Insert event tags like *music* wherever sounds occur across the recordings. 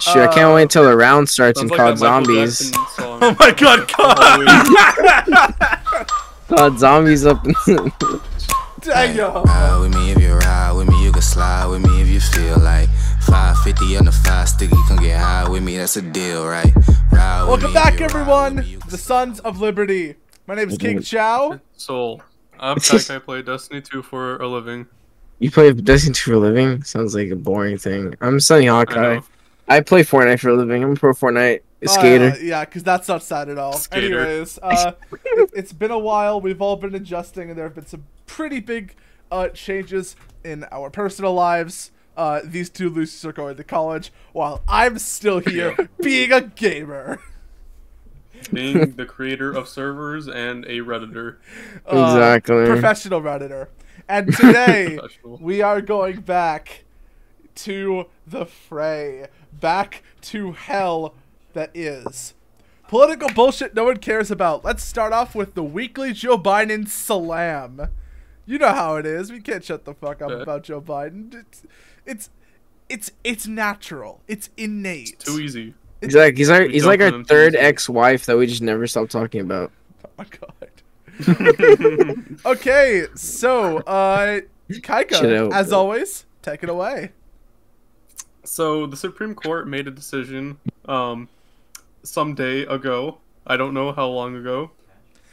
Shit, I can't Uh, wait until the round starts Sounds and like called that Michael zombies. *laughs* Oh my god, *laughs* God! *laughs* Called zombies up. in- Dang yo. Ride with me if you ride with me, you can slide with me if you feel like 550 on the five sticky, come get high with me, that's a deal, right? Ride Welcome me back, everyone. with me, you can The Sons of Liberty. My name is King Chow. Soul. I'm Pac. I play Destiny 2 for a living. you play Destiny 2 for a living? Sounds like a boring thing. I'm Sunny I Hawkeye. Know. I play Fortnite for a living. I'm a pro Fortnite skater. Uh, yeah, because that's not sad at all. Skater. Anyways, *laughs* uh, it, it's been a while. We've all been adjusting, and there have been some pretty big uh, changes in our personal lives. Uh, these two losers are going to college, while I'm still here *laughs* being a gamer. Being *laughs* the creator of servers and a redditor. Uh, Exactly. Professional redditor. And today we are going back to the fray, back to hell that is. Political bullshit no one cares about. Let's start off with the weekly Joe Biden salam. You know how it is. We can't shut the fuck up about Joe Biden. It's it's it's it's natural. It's innate. Too easy. He's like he's like We he's like our third ex-wife that we just never stop talking about. Oh my god. *laughs* okay, so uh Shit Kaika, as always, take it away. So the Supreme Court made a decision um some day ago. I don't know how long ago.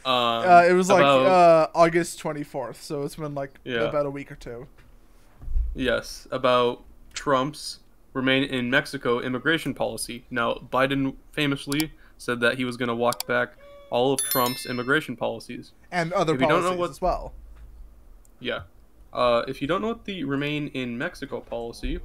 Um, Uh, it was like about- uh, August 24th, so it's been like Yeah. about a week or two. Yes, about Trump's remain in Mexico immigration policy. Now, Biden famously said that he was going to walk back all of Trump's immigration policies. And other If you don't know what- as well. Yeah. Uh, if you don't know what the remain in Mexico policy,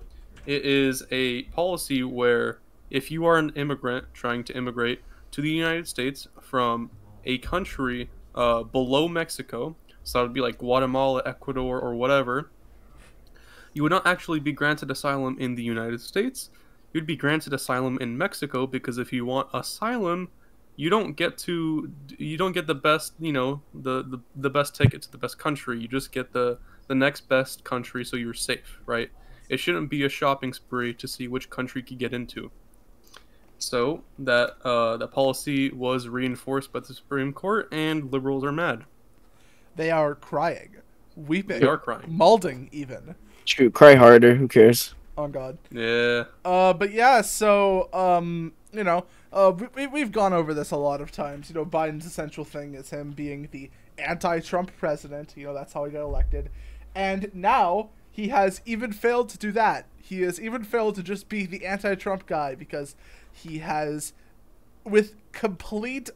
it is a policy where if you are an immigrant trying to immigrate to the United States from a country uh, below Mexico, so that would be like Guatemala, Ecuador, or whatever, you would not actually be granted asylum in the United States. You'd be granted asylum in Mexico because if you want asylum, you don't get to you don't get the best you know the, the the best ticket to the best country you just get the the next best country so you're safe right it shouldn't be a shopping spree to see which country you could get into so that uh that policy was reinforced by the supreme court and liberals are mad They are crying, weeping, they are crying malding even. Shoot, cry harder. Who cares? Oh god. yeah Uh, but yeah, so um, you know, uh, we, we we've gone over this a lot of times. You know, Biden's essential thing is him being the anti-Trump president. You know, that's how he got elected, and now he has even failed to do that. He has even failed to just be the anti-Trump guy because he has, with complete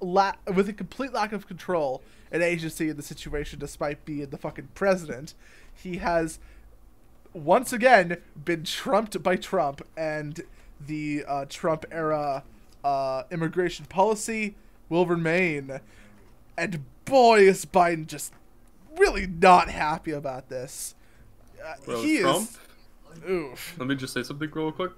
la- with a complete lack of control and agency in the situation, despite being the fucking president, he has once again been trumped by Trump and the uh, Trump era uh, immigration policy will remain. And boy, is Biden just really not happy about this. Uh, he Trump? is. Oof. let me just say something real quick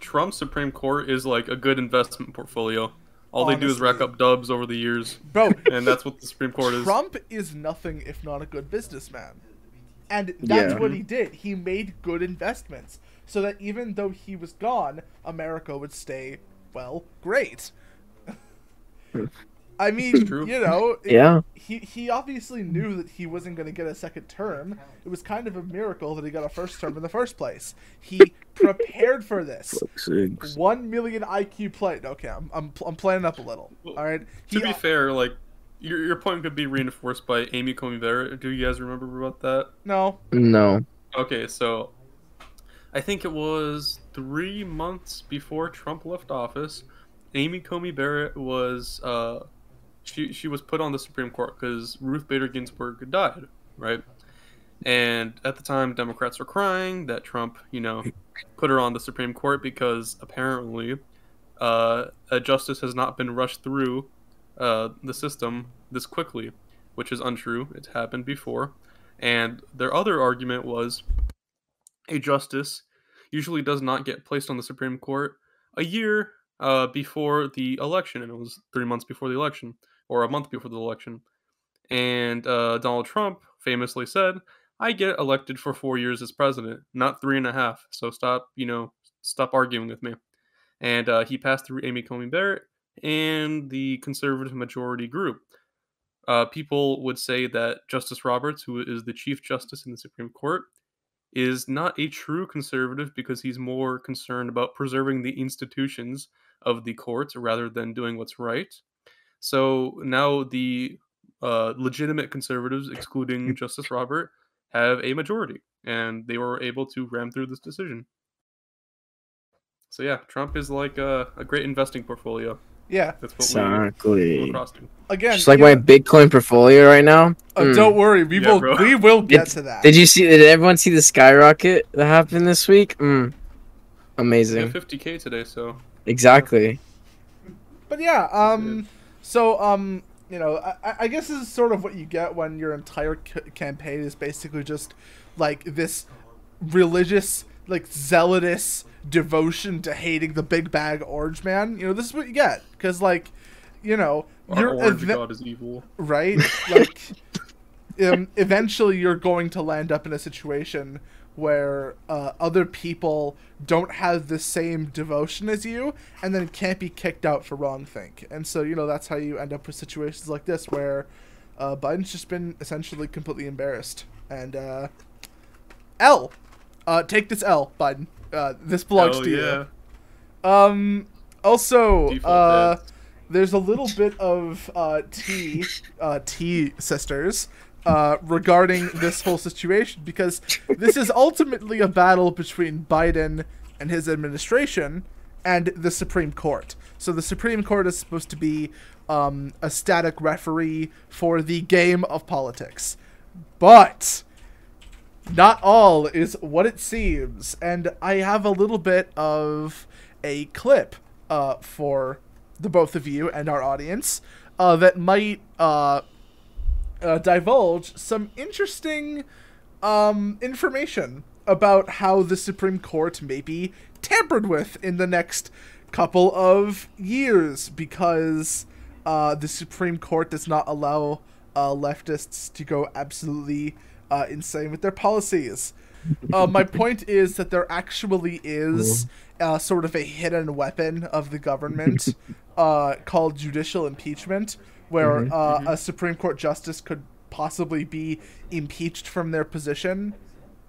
trump's supreme court is like a good investment portfolio all they do is rack up dubs over the years Bro, *laughs* and that's what the supreme court is Trump is nothing if not a good businessman. And that's Yeah. what he did. He made good investments. So that even though he was gone, America would stay, well, great. *laughs* I mean, true. you know, it- Yeah. he he obviously knew that he wasn't going to get a second term. It was kind of a miracle that he got a first term in the first place. He *laughs* prepared for this. One million IQ play. Okay, I'm I'm, I'm playing up a little. Well, All right. to be fair like your, your point could be reinforced by amy Coney Barrett. do you guys remember about that no. No. Okay, so I think it was three months before Trump left office. Amy Coney Barrett was uh, she she was put on the Supreme Court because Ruth Bader Ginsburg died, right? And at the time, Democrats were crying that Trump, you know, put her on the Supreme Court because apparently uh, a justice has not been rushed through uh, the system this quickly, which is untrue. It's happened before. And their other argument was a justice usually does not get placed on the Supreme Court a year uh, before the election, and it was three months before the election, or a month before the election. And uh, Donald Trump famously said, I get elected for four years as president, not three and a half. So stop, you know, stop arguing with me. and uh, he passed through Amy Coney Barrett and the conservative majority group. Uh, people would say that Justice Roberts, who is the Chief Justice in the Supreme Court, is not a true conservative because he's more concerned about preserving the institutions of the courts rather than doing what's right. So now the uh, legitimate conservatives, excluding Justice Robert, have a majority, and they were able to ram through this decision. So yeah, Trump is like a, a great investing portfolio. Yeah. That's what we come Exactly. across. Again, Just like you my Bitcoin portfolio right now. uh, Mm. don't worry, we Yeah, will bro. we will get It's- to that. Did you see? Did everyone see the skyrocket that happened this week? Mm. Yeah, Amazing. 50k today, so Exactly. But yeah, um, so um, you know, I, I guess this is sort of what you get when your entire c- campaign is basically just like this religious, like zealotous devotion to hating the big bag orange man. You know, this is what you get because, like, you know, our you're orange eve- god is evil. right? *laughs* Like, um, eventually you're going to land up in a situation where uh, other people don't have the same devotion as you and then can't be kicked out for wrong think. And so, you know, that's how you end up with situations like this where uh, Biden's just been essentially completely embarrassed. And, uh, L. Uh, take this L, Biden. Uh, this belongs Hell to yeah. you. Um, also, uh, there's a little bit of uh, T uh, tea sisters, uh, regarding this whole situation because this is ultimately a battle between Biden and his administration and the Supreme Court. So the Supreme Court is supposed to be um, a static referee for the game of politics, but not all is what it seems. And I have a little bit of a clip uh, for the both of you and our audience uh, that might uh, uh, divulge some interesting um, information about how the Supreme Court may be tampered with in the next couple of years because uh, the Supreme Court does not allow uh, leftists to go absolutely uh, insane with their policies. Uh, my *laughs* point is that there actually is uh, sort of a hidden weapon of the government *laughs* uh, called judicial impeachment, where uh, a Supreme Court justice could possibly be impeached from their position,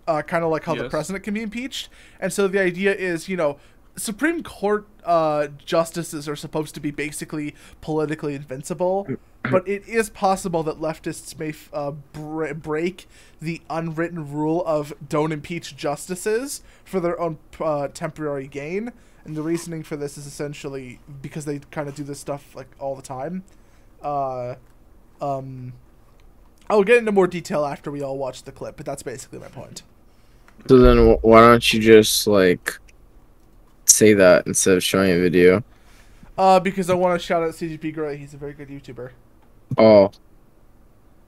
uh, kind of like how the president can be impeached. And so the idea is, you know, Supreme Court uh, justices are supposed to be basically politically invincible, but it is possible that leftists may f- uh, br- break the unwritten rule of don't impeach justices for their own uh, temporary gain. And the reasoning for this is essentially because they kind of do this stuff like all the time. Uh, um, I'll get into more detail after we all watch the clip, but that's basically my point. So then, why don't you just like say that instead of showing a video? Uh, because I want to shout out CGP Gray. He's a very good YouTuber. Oh,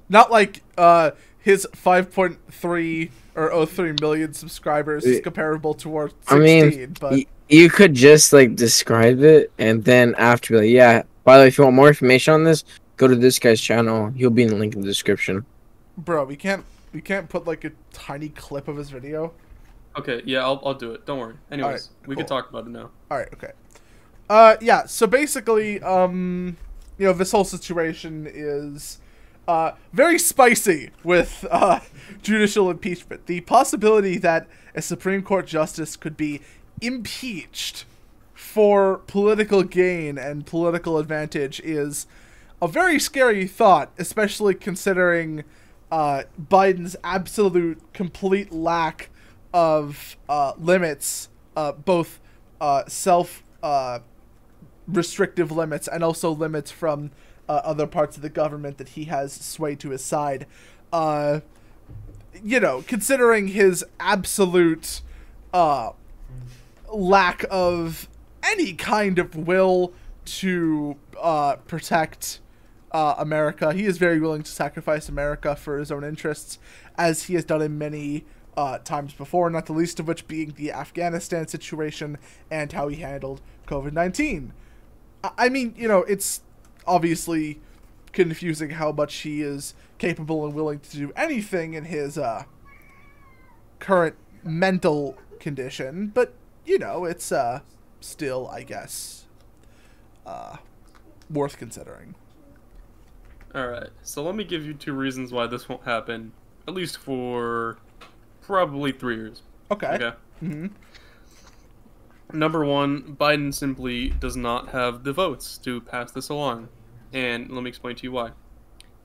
Not like uh his 5.3 or 03 million subscribers is comparable to our 16, I mean, but you could just like describe it, and then after, be like, yeah. By the way, if you want more information on this, go to this guy's channel. He'll be in the link in the description. bro, we can't we can't put like a tiny clip of his video. Okay, yeah, I'll, I'll do it. Don't worry. Anyways, we can talk about it now. All right, okay. Uh, yeah. So basically, um, you know, this whole situation is uh very spicy with *laughs* uh judicial impeachment. The possibility that a Supreme Court justice could be impeached for political gain and political advantage is a very scary thought, especially considering uh, Biden's absolute complete lack of uh, limits, uh, both uh, self uh, restrictive limits and also limits from uh, other parts of the government that he has swayed to his side. You know, considering his absolute lack of any kind of will to uh, protect uh, America. He is very willing to sacrifice America for his own interests, as he has done in many uh, times before, not the least of which being the Afghanistan situation and how he handled COVID 19. I mean, you know, it's obviously confusing how much he is capable and willing to do anything in his uh, current mental condition, but you know, it's uh, still, I guess, uh, worth considering. All right. So let me give you two reasons why this won't happen, at least for probably three years. Okay. Okay. hmm Number one, Biden simply does not have the votes to pass this along, and let me explain to you why.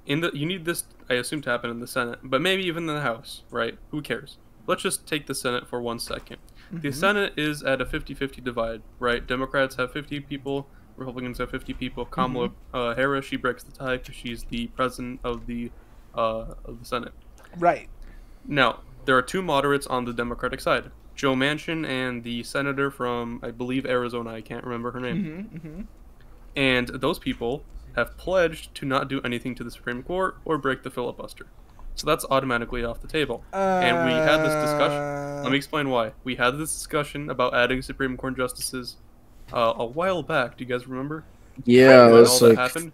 In the you need this, I assume, to happen in the Senate, but maybe even in the House, right? Who cares? Let's just take the Senate for one second. The Senate is at a 50-50 divide, right? Democrats have 50 people, Republicans have 50 people. Kamala uh, Harris, she breaks the tie because she's the president of the uh, of the Senate. Right. Now, there are two moderates on the Democratic side Joe Manchin and the senator from, I believe, Arizona. I can't remember her name. hmm hmm And those people have pledged to not do anything to the Supreme Court or break the filibuster. So that's automatically off the table. and we had this discussion. Let me explain why. We had this discussion about adding Supreme Court justices uh, a while back. Do you guys remember? Yeah, when it's all like that happened.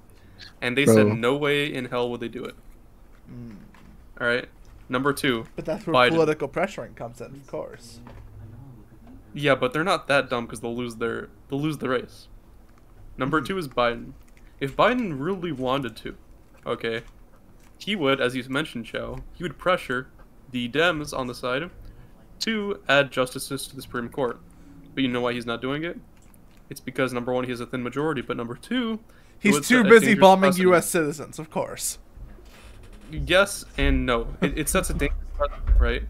And they Bro. said no way in hell would they do it. Mm. All right. Number two, But that's where Biden. political pressuring comes in, of course. Yeah, but they're not that dumb because they'll lose their they'll lose the race. Number two is Biden. If Biden really wanted to, okay, he would, as you mentioned, Chow, he would pressure the Dems on the side to add justices to the Supreme Court. But you know why he's not doing it? It's because number one, he has a thin majority, but number two, He's too busy bombing precedent. U.S. citizens, of course. Yes and no. It, it sets a dangerous precedent, right?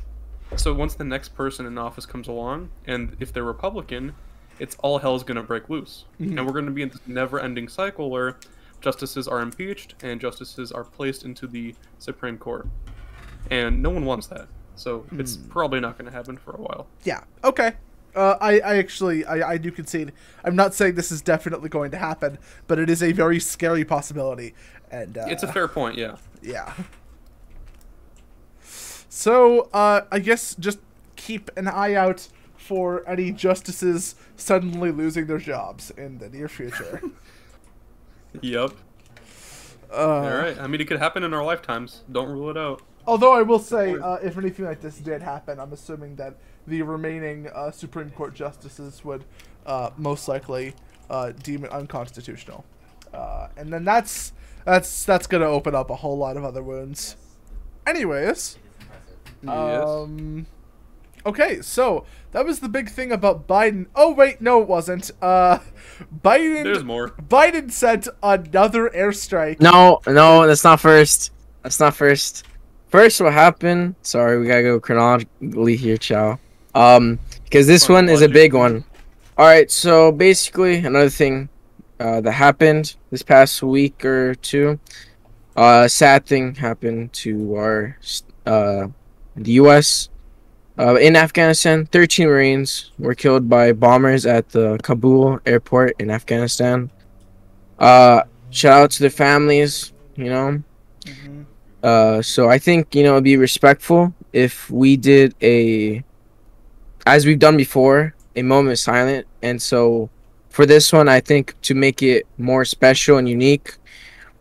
So once the next person in office comes along, and if they're Republican, it's all hell's gonna break loose, mm-hmm. and we're gonna be in this never-ending cycle where justices are impeached and justices are placed into the Supreme Court, and no one wants that. So it's probably not gonna happen for a while. Yeah. Okay. Uh, I, I actually I, I do concede. I'm not saying this is definitely going to happen, but it is a very scary possibility. And uh, It's a fair point, yeah. yeah. So uh, I guess just keep an eye out for any justices suddenly losing their jobs in the near future. *laughs* Yep. uh, All right. I mean, it could happen in our lifetimes. Don't rule it out. Although I will say, uh, if anything like this did happen, I'm assuming that the remaining uh, Supreme Court justices would uh, most likely uh, deem it unconstitutional, uh, and then that's that's that's gonna open up a whole lot of other wounds. Anyways, Yes. um, okay, so that was the big thing about Biden. Oh wait, no, it wasn't. Uh, *laughs* Biden. There's more. Biden sent another airstrike. no, no, that's not first. That's not first. First, what happened? Sorry, we gotta go chronologically here, Chow. Um, because this one is a big one. All right, so basically, another thing uh, that happened this past week or two, uh, sad thing happened to our uh, the U.S. Uh, in Afghanistan. Thirteen Marines were killed by bombers at the Kabul airport in Afghanistan. Uh, shout out to their families. You know, Mhm. uh, so I think you know it'd be respectful if we did a, as we've done before, a moment of silent. And so, for this one, I think to make it more special and unique,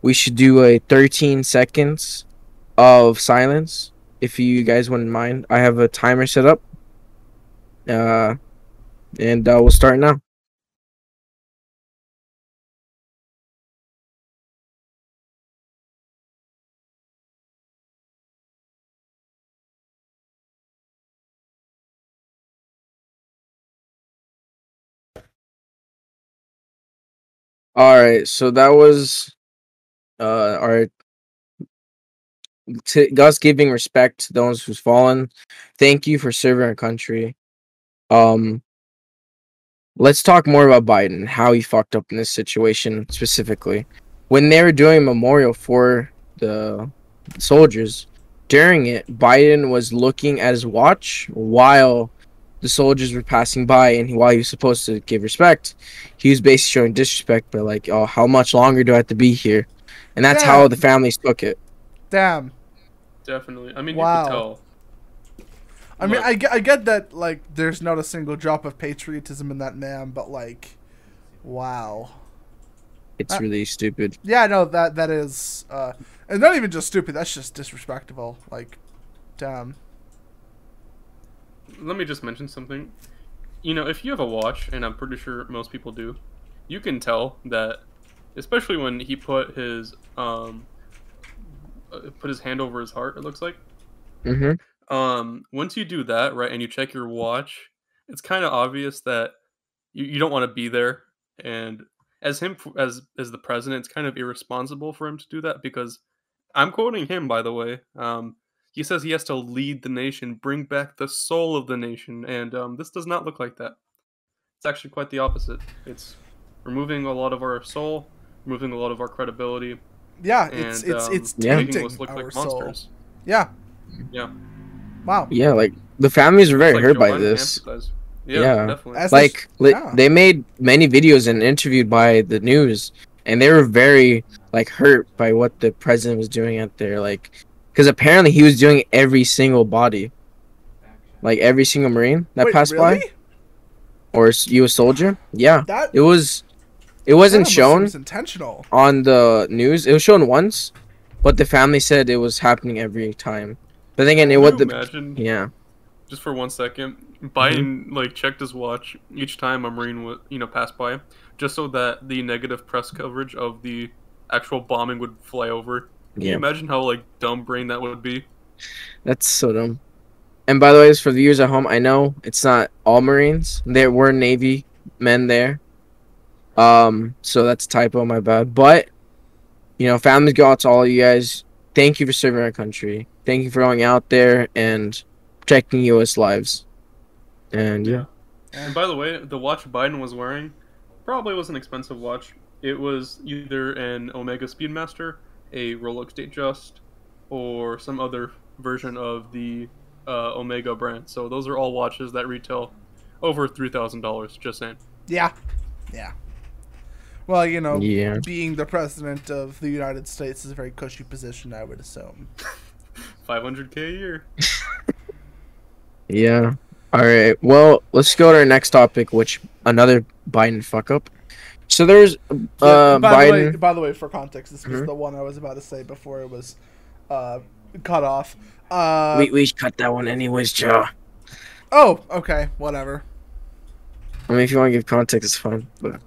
we should do a 13 seconds of silence. If you guys wouldn't mind, I have a timer set up. Uh, and uh, we'll start now. All right, so that was uh our to us giving respect to those who's fallen. Thank you for serving our country. Um let's talk more about Biden, how he fucked up in this situation specifically. When they were doing a memorial for the soldiers, during it, Biden was looking at his watch while the soldiers were passing by and while he was supposed to give respect, he was basically showing disrespect by like, oh, how much longer do I have to be here? And that's how the families took it. Damn. Definitely. I mean, Wow. you could tell. I mean, I get, I get that like there's not a single drop of patriotism in that man, but like, wow. It's Uh, really stupid. Yeah, no, that that is, uh, and not even just stupid. That's just disrespectful. Like, damn. Let me just mention something. you know, if you have a watch, and I'm pretty sure most people do, you can tell that, especially when he put his um, put his hand over his heart. It looks like. Mm-hmm. Um, once you do that, right, and you check your watch, it's kind of obvious that you, you don't want to be there. And as him as as the president, it's kind of irresponsible for him to do that because I'm quoting him, by the way. Um, he says he has to lead the nation, bring back the soul of the nation, and um, this does not look like that. It's actually quite the opposite. It's removing a lot of our soul, removing a lot of our credibility, Yeah, and it's it's um, it's Yeah. us look our like soul. monsters. Yeah. Yeah. Wow. Yeah, like the families were very Like hurt by this. Yeah, Yeah. definitely. As- Like li- yeah. they made many videos and interviewed by the news, and they were very like hurt by what the president was doing out there. Like, because apparently he was doing every single body, like every single marine that Wait, passed really? by or s- U.S. soldier. Yeah, That it was. It wasn't almost shown seems intentional. on the news. It was shown once, but the family said it was happening every time. But then again, it Can was the imagine yeah. just for one second, Mm-hmm. Biden like checked his watch each time a marine would you know pass by, just so that the negative press coverage of the actual bombing would fly over. Can you Yeah, imagine how like dumb brain that would be? that's so dumb. And by the way, for the viewers at home, I know it's not all Marines. There were Navy men there. Um, so that's a typo, my bad. But you know, families go out to all of you guys. Thank you for serving our country. Thank you for going out there and protecting U.S. lives. And yeah, And by the way, the watch Biden was wearing probably was an expensive watch. It was either an Omega Speedmaster, a Rolex Datejust, or some other version of the uh, Omega brand. So those are all watches that retail over three thousand dollars. Just saying. Yeah. Yeah. Well, you know, yeah. being the president of the United States is a very cushy position, I would assume. Five hundred k a year. *laughs* Yeah. All right. Well, let's go to our next topic, which another Biden fuck up. So there's uh by the way, Biden. by the way, for context, this was Mhm. the one I was about to say before it was uh, cut off. Uh, we we cut that one anyways, Joe. oh, okay, whatever. I mean, if you want to give context, it's fine. But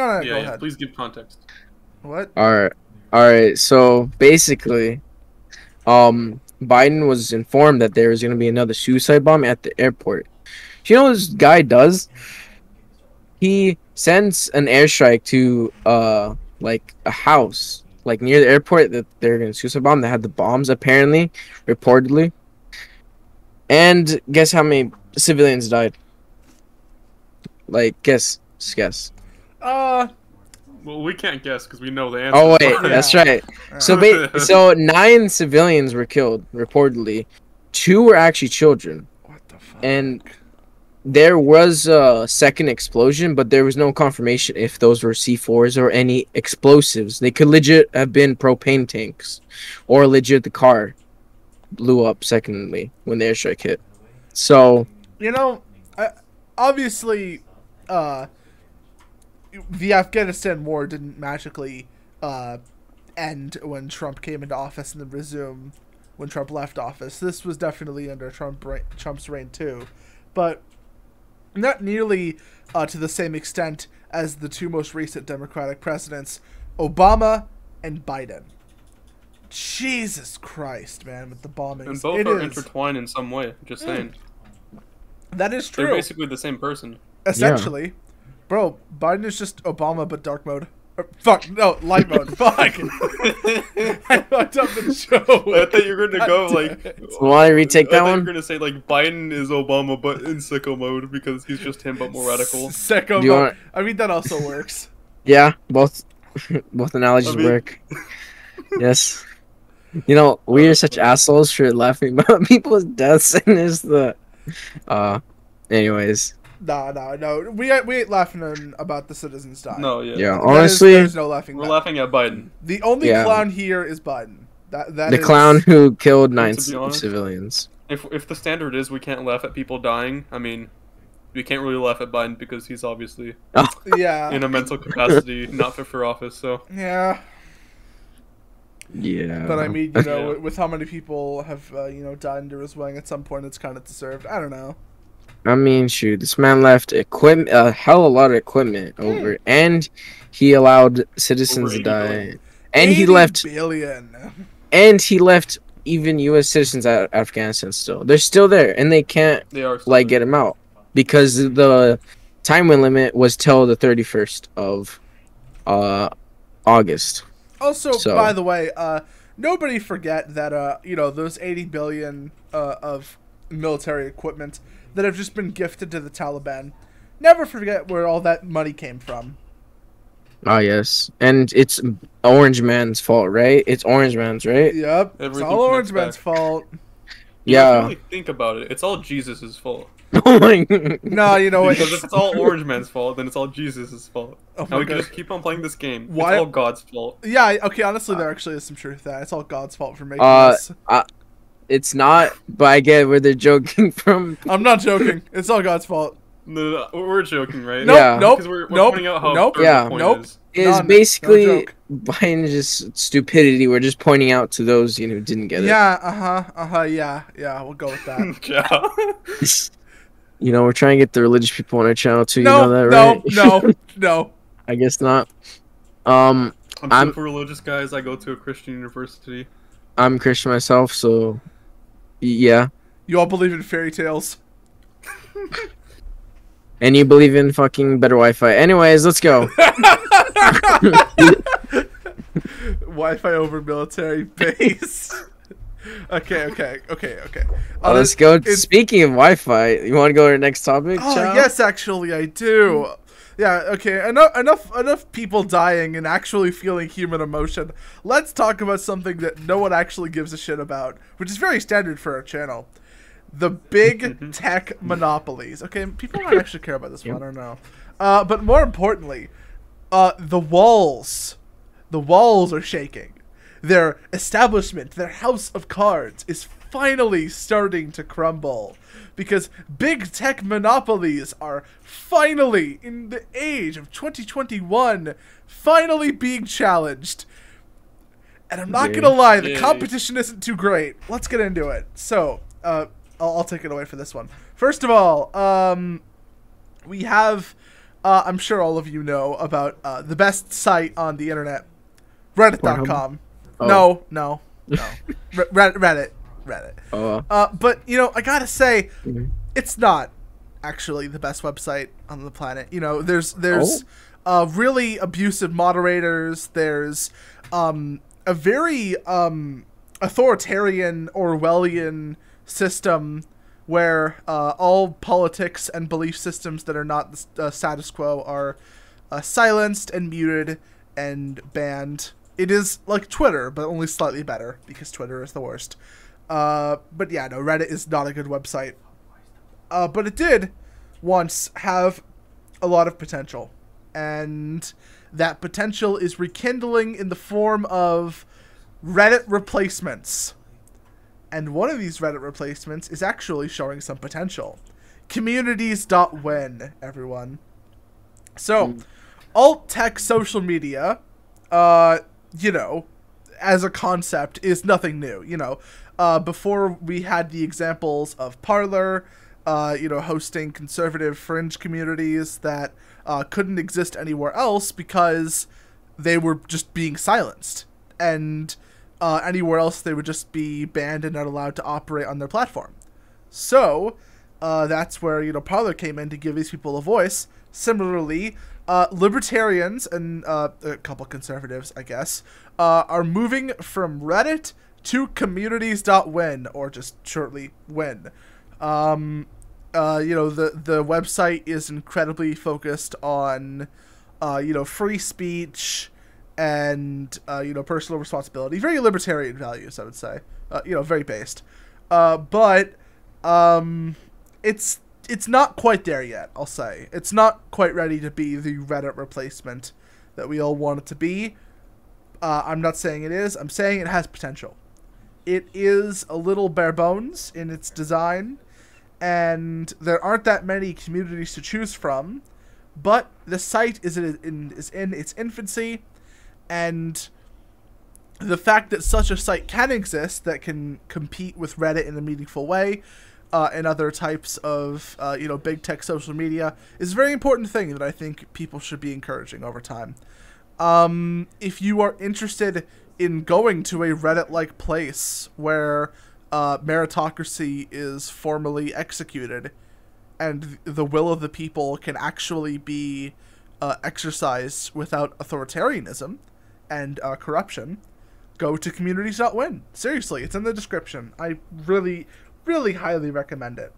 No, no, yeah, go yeah. ahead. Please give context. What? all right, all right. So basically, um, Biden was informed that there was going to be another suicide bomb at the airport. You know what this guy does? He sends an airstrike to uh like a house like near the airport that they're going to suicide bomb that had the bombs apparently reportedly. And guess how many civilians died? Like guess, just guess. Uh, Well, we can't guess because we know the answer. Oh wait, Yeah. that's right. So ba- *laughs* so nine civilians were killed reportedly. Two were actually children. what the fuck? And there was a second explosion, but there was no confirmation if those were C4s or any explosives. They could legit have been propane tanks, or legit the car blew up. Secondly, when the airstrike hit. So you know, I, obviously, uh, the Afghanistan war didn't magically uh, end when Trump came into office and then resume when Trump left office. This was definitely under Trump Trump's reign too, but not nearly uh, to the same extent as the two most recent Democratic presidents, Obama and Biden. Jesus Christ, man, with the bombings. and both It are is- intertwined in some way. Just saying, that is true. they're basically the same person. Essentially, bro, Biden is just Obama but dark mode. Or, fuck no, light mode. *laughs* fuck. *laughs* I fucked up the show. I thought you were gonna go like. damn it. Want to retake I that thought You one? were gonna say like Biden is Obama, but in sicko mode because he's just him, but more radical. Sicko mode. want- I mean that also works. *laughs* yeah, both both analogies I mean- work. yes. You know, we are such assholes for laughing about people's deaths, and is the, uh, anyways, Nah, nah, no. We ain't, we ain't laughing about the citizens dying. No, yeah. yeah. That is- Honestly, there's no laughing. We're back. laughing at Biden. The only Yeah. clown here is Biden. That that the is- clown who killed nine to be c- honest- civilians. If if the standard is we can't laugh at people dying, I mean, we can't really laugh at Biden because he's obviously *laughs* Yeah. in a mental capacity not fit for office. So yeah. Yeah. But I mean, you know, Yeah. with how many people have uh, you know died under his wing at some point, it's kind of deserved. I don't know. I mean, shoot, this man left equipment, a hell of a lot of equipment over, and he allowed citizens to die, billion. and he left, billion. and he left even U.S. citizens out of Afghanistan. Still, they're still there, and they can't They are like still get him out because the time limit was till the thirty first of uh August. Also, So- by the way, uh, nobody forget that uh, you know those 80 billion uh, of military equipment that have just been gifted to the Taliban. Never forget where all that money came from. Ah, yes, and it's Orange Man's fault, right? It's Orange Man's, right? Yep, it's all Orange Man's back. fault. You know, if you Yeah. really think about it. It's all Jesus' fault. oh my god. No, you know what? Because if it's all Orange Man's fault, then it's all Jesus' fault. Oh now my we can just keep on playing this game. Why- It's all God's fault. Yeah, okay, honestly, there actually is some truth to that. It's all God's fault for making Uh, this. It's not, but I get where they're joking *laughs* from. I'm not joking. It's all God's fault. No, no, no, we're joking, right? Nope, Yeah. nope, we're, we're nope, out how nope, Yeah. nope. is. Is None. No basically joke. Biden's just stupidity. We're just pointing out to those you know who didn't get it. Yeah, uh huh, uh huh, yeah, yeah, we'll go with that. *laughs* yeah. *laughs* You know, we're trying to get the religious people on our channel too. no, you know that, right? no, no. no. I guess not. Um, I'm, I'm- super religious, guys. I go to a Christian university. I'm Christian myself, so y- yeah. You all believe in fairy tales. *laughs* And you believe in fucking better Wi-Fi. Anyways, let's go. *laughs* Wi-Fi over military base. *laughs* okay, okay, okay, okay. Uh, let's go. it's- Speaking of Wi-Fi, you want to go to the next topic? Oh yes, actually, I do. Yeah, okay. Enough, enough, enough people dying and actually feeling human emotion. Let's talk about something that no one actually gives a shit about, which is very standard for our channel. The big *laughs* tech monopolies. Okay, people might actually care about this one. I don't know. Uh, but more importantly, uh, the walls. The walls are shaking. Their establishment, their house of cards, is finally starting to crumble. Because big tech monopolies are finally, in the age of 2021, finally being challenged. And I'm not Yay. gonna lie, the Yay. competition isn't too great. Let's get into it. So, uh, I'll, I'll take it away for this one. First of all, um, we have, uh, I'm sure all of you know about uh, the best site on the internet, Reddit.com. Oh. No, no, no. *laughs* Reddit, Reddit. Uh, Uh, but you know, I gotta say, Mhm. it's not actually the best website on the planet. You know, there's there's Oh. uh, really abusive moderators. There's um, a very um, authoritarian Orwellian system where uh, all politics and belief systems that are not the uh, status quo are uh, silenced and muted and banned. It is like Twitter, but only slightly better because Twitter is the worst. Uh, but yeah, no, Reddit is not a good website. Uh, but it did once have a lot of potential. And that potential is rekindling in the form of Reddit replacements. And one of these Reddit replacements is actually showing some potential. Communities.win, everyone. So, alt tech social media, uh, you know, as a concept is nothing new. You know, uh, before we had the examples of Parler, uh, you know, hosting conservative fringe communities that uh, couldn't exist anywhere else because they were just being silenced, and uh, anywhere else they would just be banned and not allowed to operate on their platform. So uh, that's where you know Parler came in to give these people a voice. Similarly, uh, libertarians and uh, a couple conservatives, I guess, uh, are moving from Reddit to communities.win or just shortly win. Um, uh, you know the the website is incredibly focused on uh, you know free speech and uh, you know personal responsibility, very libertarian values, I would say. Uh, you know, very based. Uh, but um, it's it's not quite there yet. I'll say it's not quite ready to be the Reddit replacement that we all want it to be. Uh, I'm not saying it is. I'm saying it has potential. It is a little bare bones in its design, and there aren't that many communities to choose from. But the site is in, is in its infancy, and the fact that such a site can exist that can compete with Reddit in a meaningful way uh, and other types of uh, you know big tech social media is a very important thing that I think people should be encouraging over time. Um, if you are interested in going to a Reddit-like place where uh, meritocracy is formally executed and the will of the people can actually be uh, exercised without authoritarianism and uh, corruption, go to communities.win. Seriously, it's in the description. I really, really highly recommend it.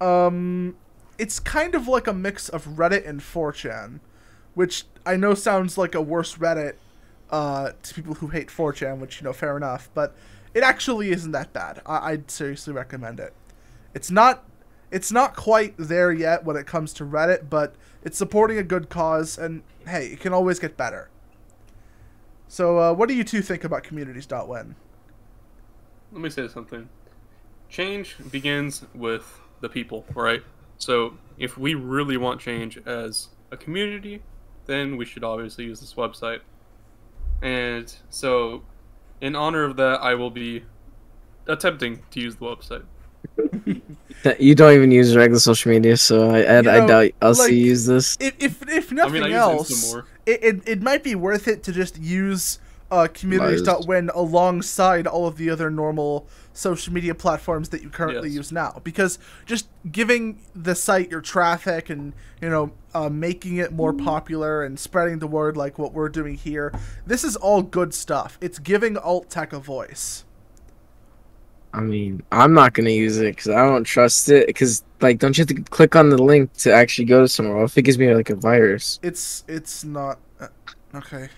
Um, it's kind of like a mix of Reddit and 4chan, which I know sounds like a worse Reddit uh, to people who hate 4chan, which, you know, fair enough, but it actually isn't that bad. I- I'd seriously recommend it. It's not it's not quite there yet when it comes to Reddit, but it's supporting a good cause, and hey, it can always get better. So, uh, what do you two think about communities.win? Let me say something. Change begins with the people, right? So if we really want change as a community, then we should obviously use this website. And so, in honor of that, I will be attempting to use the website. You don't even use regular social media, so I I, You I know, doubt I'll like- see you use this. If, if, if I nothing mean, I use else, it, it, it might be worth it to just use uh, communities.win alongside all of the other normal social media platforms that you currently Yes. use now because just giving the site your traffic and you know uh, making it more popular and spreading the word like what we're doing here this is all good stuff it's giving alt tech a voice I mean, I'm not gonna use it because I don't trust it. Because like, don't you have to click on the link to actually go to somewhere? If it gives me like a virus? it's it's not uh, okay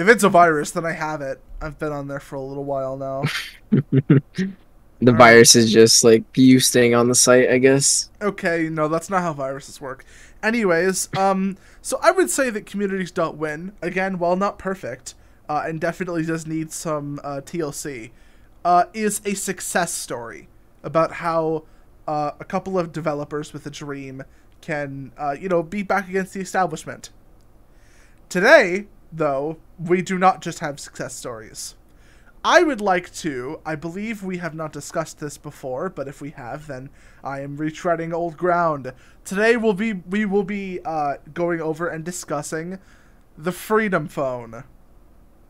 if it's a virus then i have it i've been on there for a little while now *laughs* The Alright. virus is just like you staying on the site, I guess. Okay, no, that's not how viruses work. Anyways, um, so I would say that communities.win, again, while not perfect, uh, and definitely does need some uh, TLC, uh, is a success story about how uh, a couple of developers with a dream can, uh, you know, be back against the establishment. Today, though, we do not just have success stories. I would like to. I believe we have not discussed this before, but if we have, then I am retreading old ground. Today we'll be we will be uh, going over and discussing the Freedom Phone.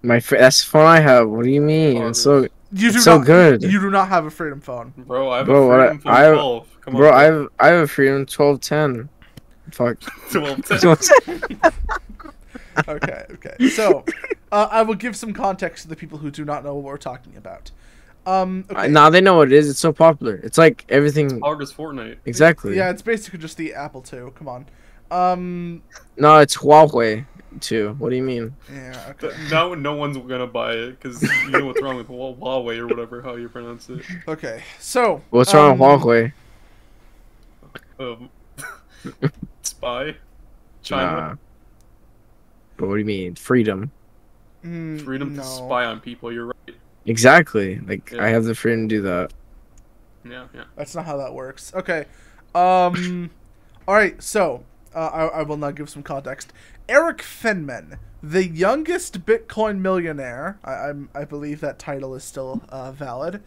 My fr- that's phone I have. What do you mean? Oh, It's so, You It's do so not, good. You do not have a Freedom Phone. Bro, I have Bro, a what I- Freedom Phone I- 12. Come on, bro. I have I have a Freedom twelve ten. Fuck. *laughs* 12. *laughs* Okay, okay. So, uh, I will give some context to the people who do not know what we're talking about. Um, okay. now they know what it is. It's so popular. It's like everything. Hard as Fortnite. Exactly. Yeah, it's basically just the Apple II. Come on. Um, No, it's Huawei too. What do you mean? yeah, okay. Now no one's gonna buy it because you know what's wrong with Huawei or whatever how you pronounce it. Okay, so What's wrong with um, Huawei? Um, *laughs* spy, China, Nah. But what do you mean? Freedom. mm, freedom no. to spy on people. You're right. Exactly. Like Yeah. I have the freedom to do that. Yeah, yeah. That's not how that works. Okay. Um. *laughs* all right. So uh, I, I will now give some context. Erik Finman, the youngest Bitcoin millionaire, I, I'm I believe that title is still uh, valid,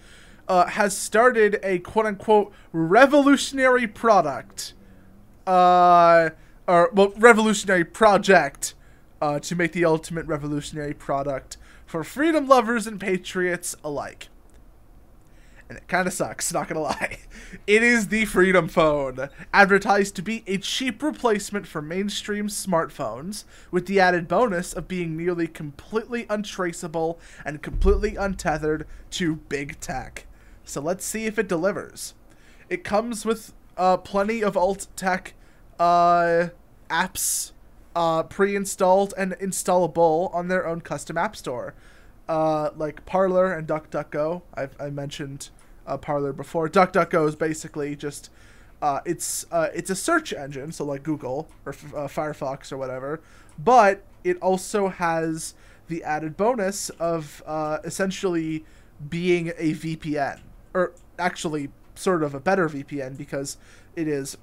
uh, has started a quote unquote revolutionary product, uh, or well, revolutionary project, uh, to make the ultimate revolutionary product for freedom lovers and patriots alike and it kind of sucks, not gonna *laughs* lie. It is the Freedom Phone, advertised to be a cheap replacement for mainstream smartphones, with the added bonus of being nearly completely untraceable and completely untethered to big tech. So let's see if it delivers. It comes with uh, plenty of alt tech uh, apps uh, pre-installed and installable on their own custom app store uh, like Parler and DuckDuckGo. I've I mentioned uh, Parler before. DuckDuckGo is basically just uh, it's uh, it's a search engine, so like Google or uh, Firefox or whatever, but it also has the added bonus of uh, essentially being a VPN, or actually sort of a better VPN because it is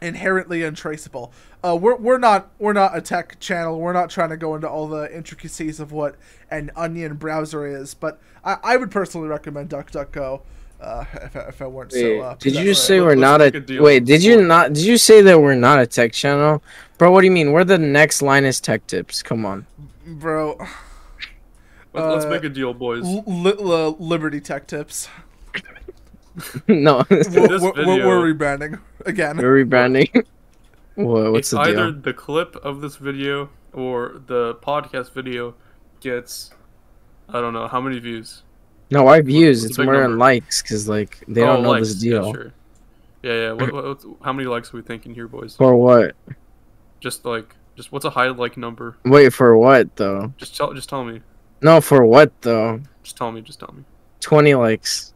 inherently untraceable. Uh, we're, we're not we're not a tech channel. We're not trying to go into all the intricacies of what an Onion browser is, but I, I would personally recommend DuckDuckGo. Uh, if, I- if I weren't Wait, so. Uh, did you possessed. say Let's- we're let's not make a, a wait? Did you not? Did you say that we're not a tech channel, bro? What do you mean? We're the next Linus Tech Tips. Come on. bro? Let's, let's Uh, make a deal, boys. L- li- li- Liberty Tech Tips. *laughs* no, We're, we're, we're rebranding *laughs* again. we're rebranding. *laughs* what, what's if the either the clip of this video or the podcast video gets, I don't know how many views. No, why views? what's It's more number? likes because like they Oh, don't know likes, this deal. Yeah, sure. yeah, yeah. What, what, what's- how many likes are we thinking here, boys? For what? Just like, just what's a high like number? Wait, for what though? Just tell, just tell me. No, for what though? Just tell me. Just tell me. Twenty likes.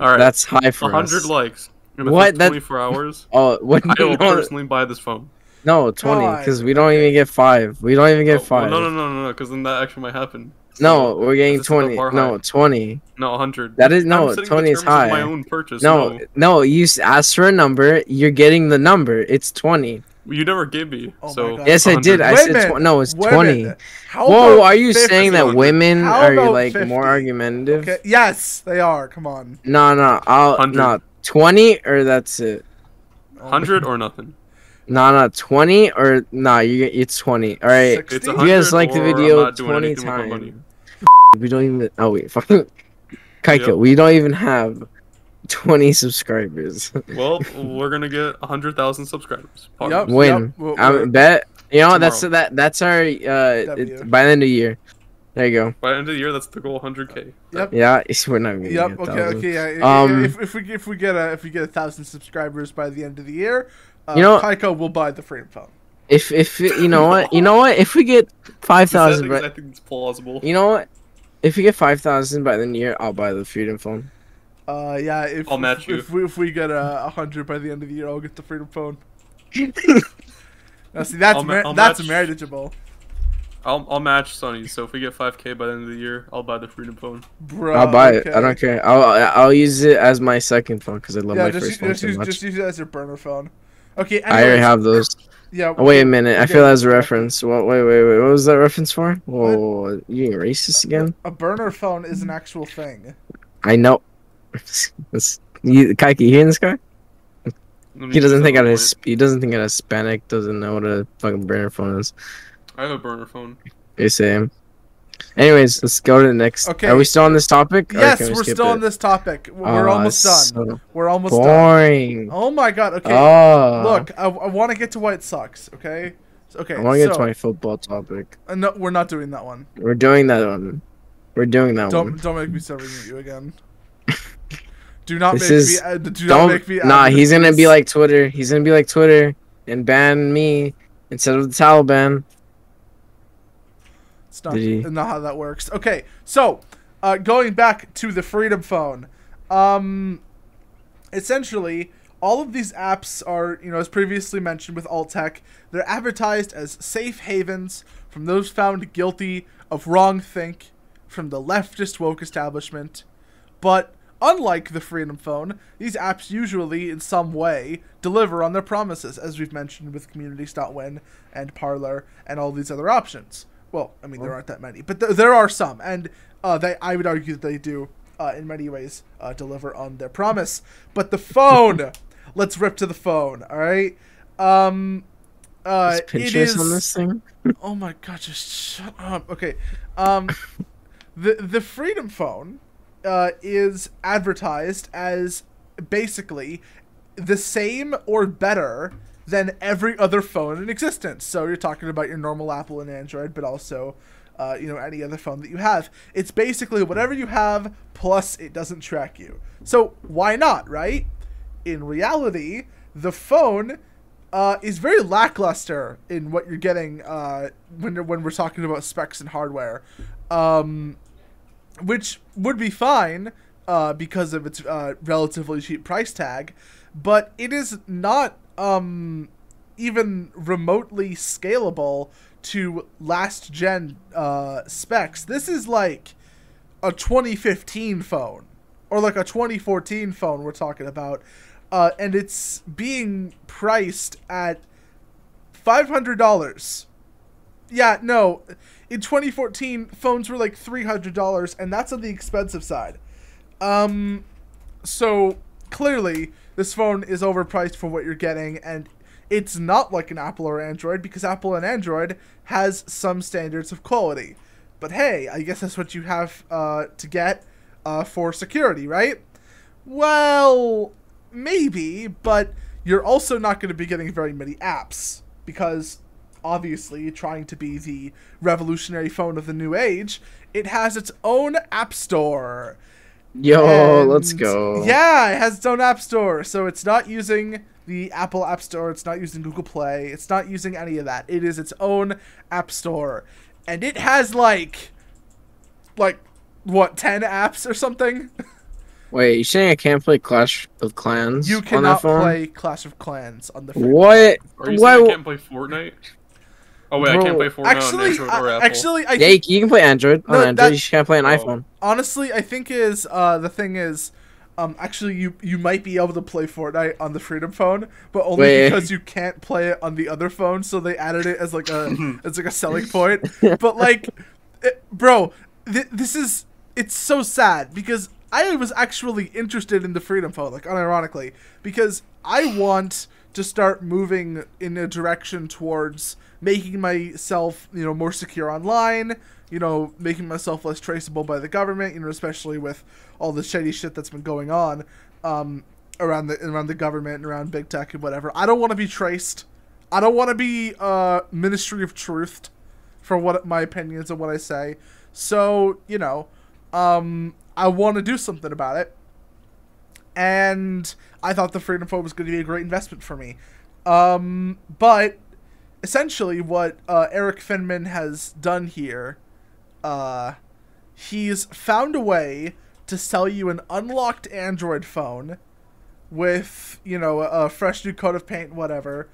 All right. That's high for hundred us. likes. In What? first That- 24 hours. *laughs* Oh, what? I will no, personally buy this phone. no, twenty because we don't even get five. We don't even get Oh, well, five. no, no, no, no, no, because then that actually might happen. No, So, we're getting this is still twenty. No, twenty. no, 100. That is no. setting the Twenty is terms of My high. own purchase. No, No, no. You s- asked for a number. You're getting the number. It's twenty. You never gave me. Oh my so God. Yes, I did. I Wait a said tw- no. It's wait a twenty. How Whoa, are you 50? saying that women are like 50? more argumentative? Okay. Yes, they are. Come on. No, no. I'll 100. no twenty or that's it. 100 or nothing. *laughs* No, no, twenty or no. You get it's twenty. All right. It's You guys like the video 20 anything with my money. times. *laughs* We don't even. Oh wait, *laughs* fuck. Kaika, Yep. we don't even have twenty subscribers. Well, we're gonna get 100,000 subscribers. Yep. Partners. Win. Well, I bet. You know that's that. That's our. Uh, it, by the end of the year. There you go. By the end of the year, that's the goal 100k. Yep. Yeah, it's- we're not gonna Yep. get Okay. thousand. Okay. Yeah. Um, if, if we if we get a if we get a thousand subscribers by the end of the year, uh, You know- Kaiko will buy the frame phone. If if you know what you know what if we get five The thousand, settings, I think it's plausible. you know what if we get five thousand by the end of the year, I'll buy the Freedom phone. Uh, yeah. If I'll match if, you. If we, if we get a a hundred by the end of the year, I'll get the freedom phone. *laughs* Now see, that's I'll ma- that's match- marriageable, I'll, I'll match Sonny. So if we get 5k by the end of the year, I'll buy the Freedom phone. bro. I'll buy it. I don't care. I'll I'll use it as my second phone because I love Yeah, my just, first use- phone just, so use, much. just use it as your burner phone. Okay. I already have those. Yeah. Oh, wait a minute. I okay, feel that's a reference. What? Wait, wait, wait. What was that reference for? Whoa, you racist again? A burner phone is an actual thing. I know. This, you, Kaiki, you hearing this guy? He doesn't think that out point. his. He doesn't think out Hispanic. Doesn't know what a fucking burner phone is. I have a burner phone. You same. Anyways, let's go to the next. Okay. Are we still on this topic? Yes, we we're still it? on this topic. We're Aw, almost done. so We're almost done. boring. Oh my god. Okay. Oh. Look, I, I want to get to why it sucks. Okay. Okay. I want to get so, to my football topic. uh, no, we're not doing that one. We're doing that one. We're doing that Don't one. don't make me start reading at you again. Do not This make is- me. Uh, do not make me. nah, he's gonna be like Twitter. He's gonna be like Twitter and ban me instead of the Taliban. It's not, not how that works. Okay, so uh, going back to the Freedom Phone, um, essentially all of these apps are, you know, as previously mentioned with alt tech, they're advertised as safe havens from those found guilty of wrong think from the leftist woke establishment. But unlike the Freedom Phone, these apps usually, in some way, deliver on their promises, as we've mentioned with Communities.win and Parler and all these other options. Well, I mean, there aren't that many, but th- there are some, and uh, they I would argue that they do, uh, in many ways, uh, deliver on their promise. But the phone, *laughs* let's rip to the phone. All right. Um, uh, Is it Pinterest is. on this thing? Oh my god, just shut up. Okay. Um *laughs* the the Freedom Phone uh is advertised as basically the same or better than every other phone in existence. So you're talking about your normal Apple and Android, but also uh, you know any other phone that you have. It's basically whatever you have plus it doesn't track you. So why not, right? In reality, the phone uh, is very lackluster in what you're getting uh, when when we're talking about specs and hardware, um, which would be fine uh, because of its uh, relatively cheap price tag, but it is not um, even remotely scalable to last gen uh, specs. This is like a 2015 phone or like a 2014 phone we're talking about uh, and it's being priced at $500 yeah no in 2014 phones were like $300 and that's on the expensive side Um, so clearly this phone is overpriced for what you're getting, and it's not like an Apple or Android because Apple and Android has some standards of quality. But hey, I guess that's what you have uh, to get uh, for security, right? Well, maybe, but you're also not going to be getting very many apps because obviously trying to be the revolutionary phone of the new age, it has its own app store. Yo, let's go. Yeah, it has its own app store, so it's not using the Apple App Store, it's not using Google Play, it's not using any of that. It is its own app store. And it has like like what, 10 apps or something? Wait, you saying I can't play Clash of Clans You on that cannot phone? play Clash of Clans on the free- What? Are you Why? saying I can't play Fortnite? Oh wait, I can't play Fortnite on Actually, Android or Apple. actually I Yeah, you, you can play Android on Android. that- you can't play an Oh. iPhone. honestly I think is uh the thing is um actually you you might be able to play Fortnite on the Freedom phone, but only Wait. because you can't play it on the other phone, so they added it as like a *laughs* as like a selling point. *laughs* But like it, bro, th- this is it's so sad because I was actually interested in the Freedom phone, like unironically, because I want to start moving in a direction towards making myself, you know, more secure online, you know, making myself less traceable by the government, you know, especially with all the shady shit that's been going on um, around the around the government and around big tech and whatever. I don't want to be traced. I don't want to be uh, Ministry of Truth for what my opinions and what I say. So you know, um, I want to do something about it, and I thought the Freedom Phone was going to be a great investment for me. Um, but essentially, what uh, Erik Finman has done here, uh, he's found a way to sell you an unlocked Android phone with you know a, a fresh new coat of paint, whatever,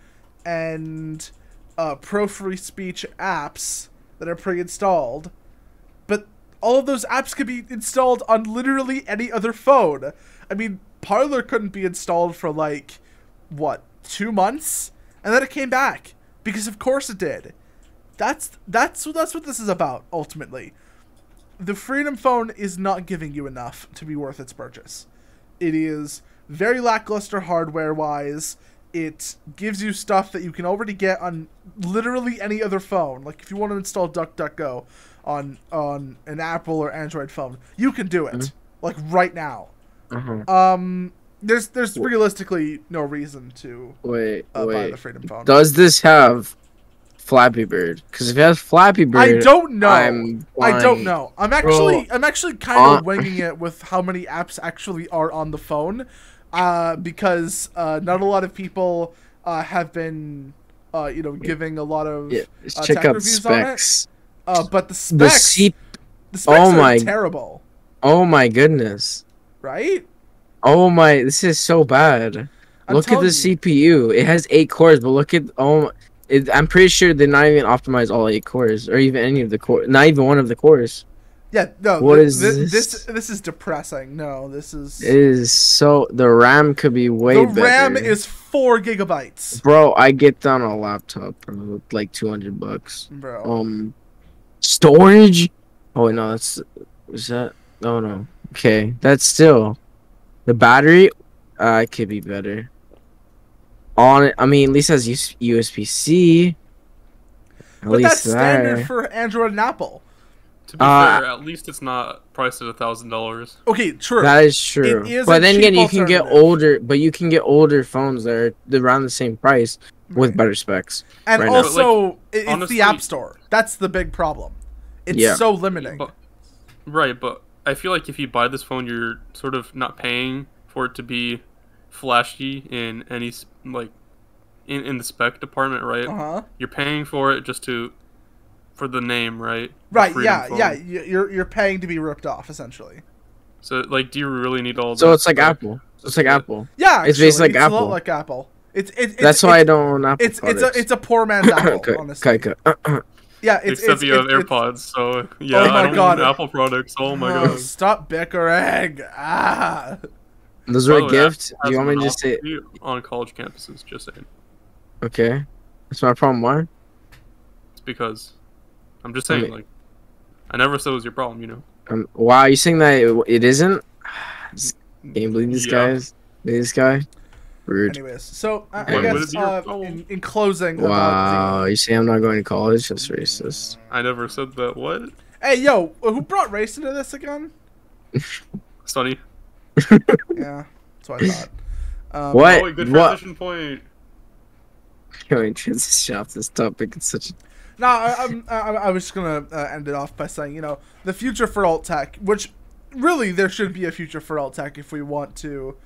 and uh, pro free speech apps that are pre-installed. But all of those apps could be installed on literally any other phone. I mean, Parler couldn't be installed for like what two months, and then it came back because of course it did. That's that's that's what this is about ultimately. The Freedom Phone is not giving you enough to be worth its purchase. It is very lackluster hardware wise. It gives you stuff that you can already get on literally any other phone. Like if you want to install DuckDuckGo on on an Apple or Android phone, you can do it. Mm-hmm. Like right now. Uh-huh. Um there's there's realistically no reason to Wait, uh, buy wait. the Freedom Phone. Does this have Flappy Bird? Because if it has Flappy Bird, I don't know. I'm I don't know. I'm actually Bro, I'm actually kind of uh, winging it with how many apps actually are on the phone, uh, because uh, not a lot of people uh, have been uh, you know giving a lot of Yeah, uh, check tech out reviews on it. uh, but the The specs C. the specs oh are my- terrible, Oh my goodness. Right? Oh my, this is so bad. I'm look at the you. CPU. It has eight cores, but look at oh, it, I'm pretty sure they're not even optimized all eight cores, or even any of the core, not even one of the cores. Yeah, no. What thi- is thi- this? this? This is depressing. No, this is It is so the RAM could be way the better. RAM is four gigabytes, Bro, I get that on a laptop, bro, like 200 bucks. bro. Um, storage. Oh no, that's is that? Oh no. Okay, that's still the battery. Uh, it could be better. On it, I mean, at least has USB C. At but least that's standard there. for Android and Apple. To be Uh, fair, at least it's not priced at a thousand dollars. Okay, true. That is true. is a but then again, you can get older, but you can get older phones that are around the same price with Right. better specs. And right also, i- it's honestly- the App Store. That's the big problem. It's Yeah. so limiting. But, right, but I feel like if you buy this phone, you're sort of not paying for it to be flashy in any like in, in the spec department, right? Uh huh. You're paying for it just to for the name, right? Right. Yeah. phone. Yeah. You're you're paying to be ripped off, essentially. So like, do you really need all? So that it's like spec? Apple. It's like Apple. Yeah. It's basically like it's a lot Apple. like Apple. It's it, it's That's why I don't own Apple It's it's a it's a poor man's Apple. *laughs* Okay, honestly. *clears throat* okay, okay. Yeah. It's Except it's, you have it's- it's- AirPods, so yeah, Oh my I don't God. own Apple products. Oh my Oh, god. Stop bickering. Ah. Those By were a gift. Do you want me to just say on college campuses? Just saying. okay? That's my problem. Why? It's because I'm just I saying, mean- like, I never said it was your problem, you know. Um, wow, you saying that it, it isn't? Can you believe these Yeah. guys? This guy? Rude. Anyways, so I, I guess uh, in, in closing Wow, about you say I'm not going to college? That's racist. I never said that. What? hey yo, who brought race into this again? *laughs* Sonny. *laughs* Yeah, that's what I thought. Um, What? Oh, good What? transition point. *laughs* Going transition off this topic. It's such a No, I, I'm, I, I was just gonna uh, end it off by saying, you know, the future for alt tech, which really there should be a future for alt tech if we want to,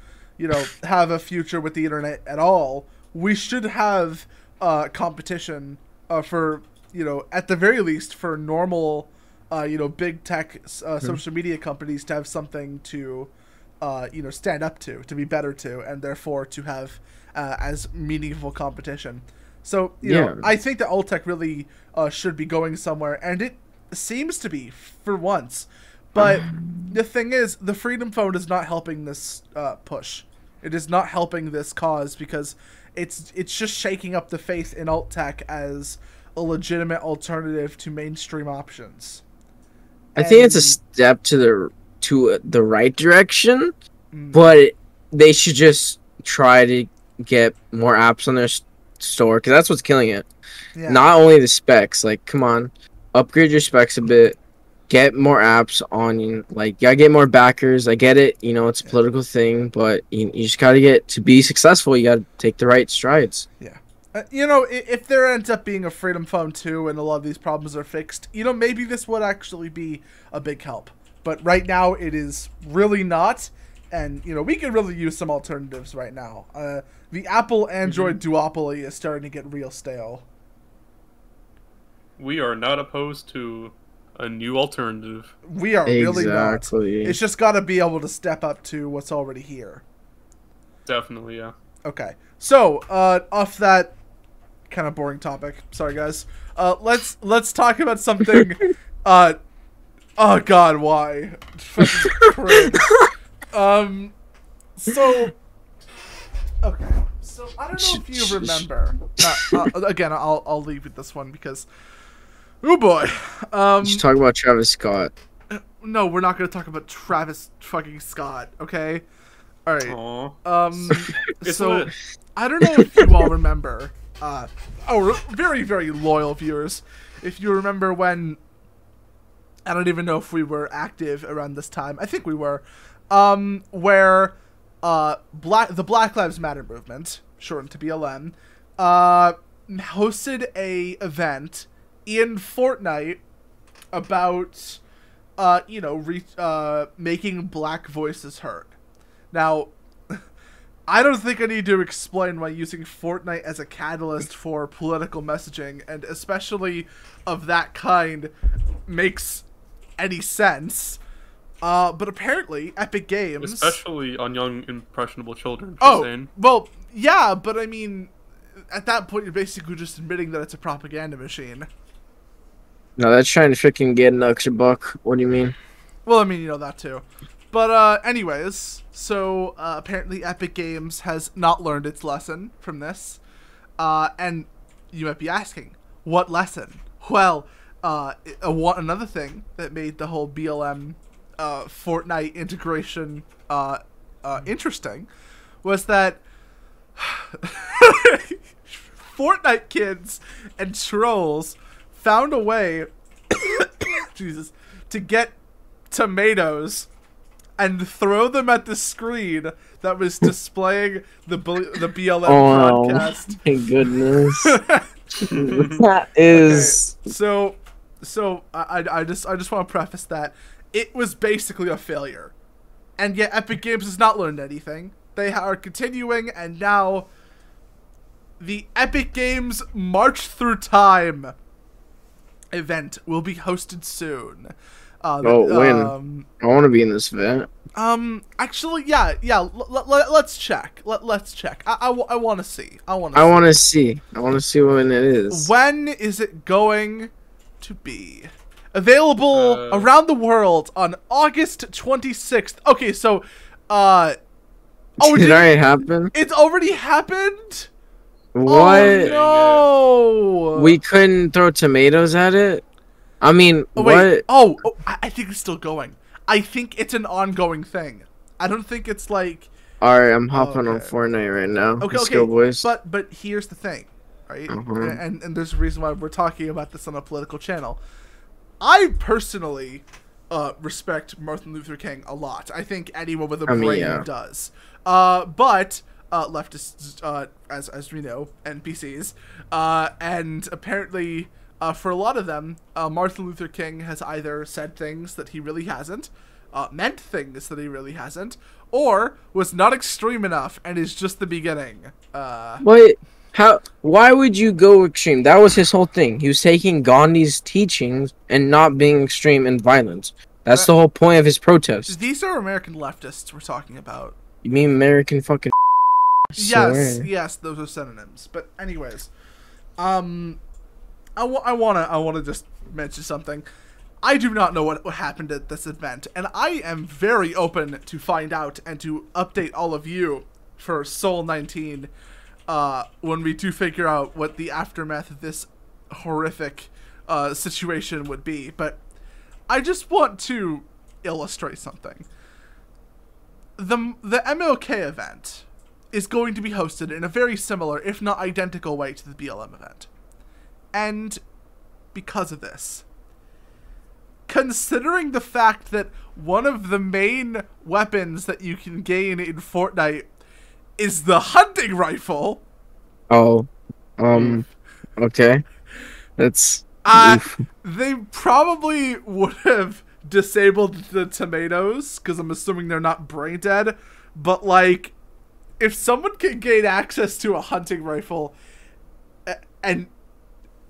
you know, have a future with the internet at all. We should have uh, competition uh, for, you know, at the very least for normal, uh, you know, big tech uh, social media companies to have something to, uh, you know, stand up to, to be better to, and therefore to have uh, as meaningful competition. So you know, I think that alt tech really uh, should be going somewhere, and it seems to be for once. But *sighs* the thing is, the Freedom Phone is not helping this uh, push. It is not helping this cause because it's it's just shaking up the faith in alt tech as a legitimate alternative to mainstream options. I think it's a step to the to the right direction, Mm. but they should just try to get more apps on their store because that's what's killing it. Yeah. Not only the specs, like come on, upgrade your specs a bit, get more apps on you. Like you gotta get more backers. I get it, you know, it's a political thing, but you, you just gotta get to be successful. You gotta take the right strides. Uh, you know, i- if there ends up being a Freedom Phone too and a lot of these problems are fixed, you know, maybe this would actually be a big help. But right now, it is really not. And, you know, we could really use some alternatives right now. Uh, the Apple Android duopoly is starting to get real stale. We are not opposed to a new alternative. We are really not. Exactly. It's just got to be able to step up to what's already here. Definitely, yeah. Okay. So, uh, off that kind of boring topic. Sorry, guys. Uh, let's let's talk about something. *laughs* uh, oh God, why? *laughs* Um, so okay. So I don't know if you remember. Uh, uh, again, I'll I'll leave with this one because. Oh boy. Um. Just talk about Travis Scott. No, we're not gonna talk about Travis fucking Scott. Okay. All right. Aw. Um. *laughs* So. I don't know if you all remember, uh, oh, very, very loyal viewers, if you remember when, I don't even know if we were active around this time. I think we were, um, where, uh, Black, the Black Lives Matter movement, shortened to BLM, uh, hosted a event in Fortnite about, uh, you know, re- uh, making black voices heard. Now, *laughs* I don't think I need to explain why using Fortnite as a catalyst for political messaging, and especially of that kind, makes any sense. Uh, but apparently, Epic Games. Especially on young, impressionable children. oh, well, yeah, but I mean, at that point, you're basically just admitting that it's a propaganda machine. No, that's trying to freaking get an extra buck. What do you mean? Well, I mean, you know that too. But uh anyways, so uh, apparently Epic Games has not learned its lesson from this. Uh and you might be asking, what lesson? Well, uh a, another thing that made the whole BLM uh Fortnite integration uh uh interesting was that *laughs* Fortnite kids and trolls found a way *coughs* Jesus to get tomatoes and throw them at the screen that was displaying the B- the BLM Oh broadcast. my goodness. *laughs* that is So, so I, I I just I just want to preface that it was basically a failure, and yet Epic Games has not learned anything. They are continuing, and now the Epic Games March Through Time event will be hosted soon. Uh, Oh, when? Um, I want to be in this event. um, actually, yeah, yeah. L- l- l- let's check. Let- let's check. I, I, w- I want to see. I want to. I want to see. I want to see when it is. When is it going to be available Uh, around the world on August 26th? Okay, so uh Oh, *laughs* Did it already happen? it's already happened? What? Oh, no. We couldn't throw tomatoes at it. I mean, Oh, what? Oh, oh, I think it's still going. I think it's an ongoing thing. I don't think it's like All right, I'm hopping on Fortnite right now. okay, Let's okay. go, boys. But but here's the thing, right? Uh-huh. And and there's a reason why we're talking about this on a political channel. I personally uh, respect Martin Luther King a lot. I think anyone with a I mean, brain yeah. does. Uh, but uh, leftists, uh, as as we know, NPCs, uh, and apparently. Uh, for a lot of them, uh, Martin Luther King has either said things that he really hasn't, uh, meant things that he really hasn't, or was not extreme enough and is just the beginning. Uh, What? How? Why would you go extreme? That was his whole thing. He was taking Gandhi's teachings and not being extreme and violence. That's the whole point of his protest. these are American leftists we're talking about. You mean American fucking? Yes, yes, those are synonyms. But anyways, um, I wa- I wanna I wanna just mention something. I do not know what, what happened at this event, and I am very open to find out and to update all of you for Soul 19 uh, when we do figure out what the aftermath of this horrific uh, situation would be. But I just want to illustrate something. The, the MLK event is going to be hosted in a very similar, if not identical, way to the BLM event. And because of this, considering the fact that one of the main weapons that you can gain in Fortnite is the hunting rifle, Oh, um, okay. That's uh, they probably would have disabled the tomatoes because I'm assuming they're not brain dead. But like, if someone can gain access to a hunting rifle and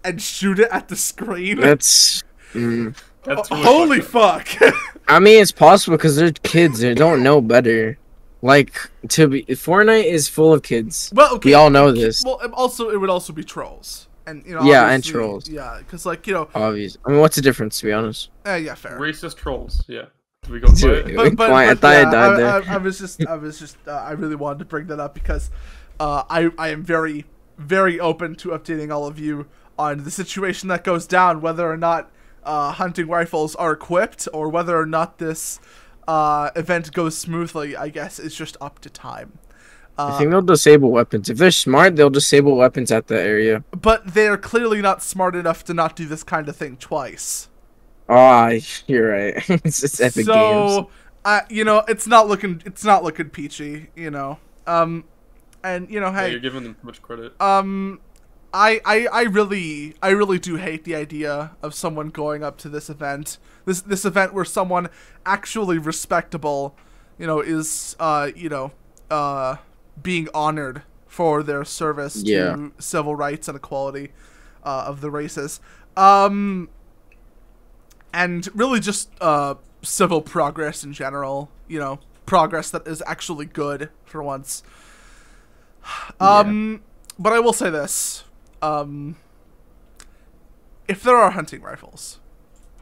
and shoot it at the screen, that's. *laughs* Mm. That's really holy fucked fuck! *laughs* I mean, it's possible because they're kids. They don't know better. Like to be, Fortnite is full of kids. well, okay. We all know this. Well, also it would also be trolls, and you know. Yeah, and trolls. Yeah, because like you know, Obvious. I mean, what's the difference? To be honest. eh, yeah, fair. Racist trolls. Yeah. Do we go by but, but, Fine, I but, thought I I. I, I was just, I was just, uh, I really wanted to bring that up because uh, I, I am very, very open to updating all of you on the situation that goes down, whether or not uh, hunting rifles are equipped or whether or not this uh, event goes smoothly. I guess it's just up to time. I think they'll disable weapons. If they're smart, they'll disable weapons at the area. But they are clearly not smart enough to not do this kind of thing twice. Ah, you're right. *laughs* it's, it's Epic Games. so uh, you know it's not looking it's not looking peachy you know um and you know Yeah, hey you're giving them too much credit. um I, I I really I really do hate the idea of someone going up to this event this this event where someone actually respectable you know is uh you know uh being honored for their service Yeah. to civil rights and equality uh, of the races um and really just uh civil progress in general you know progress that is actually good for once. Um but i will say this um if there are hunting rifles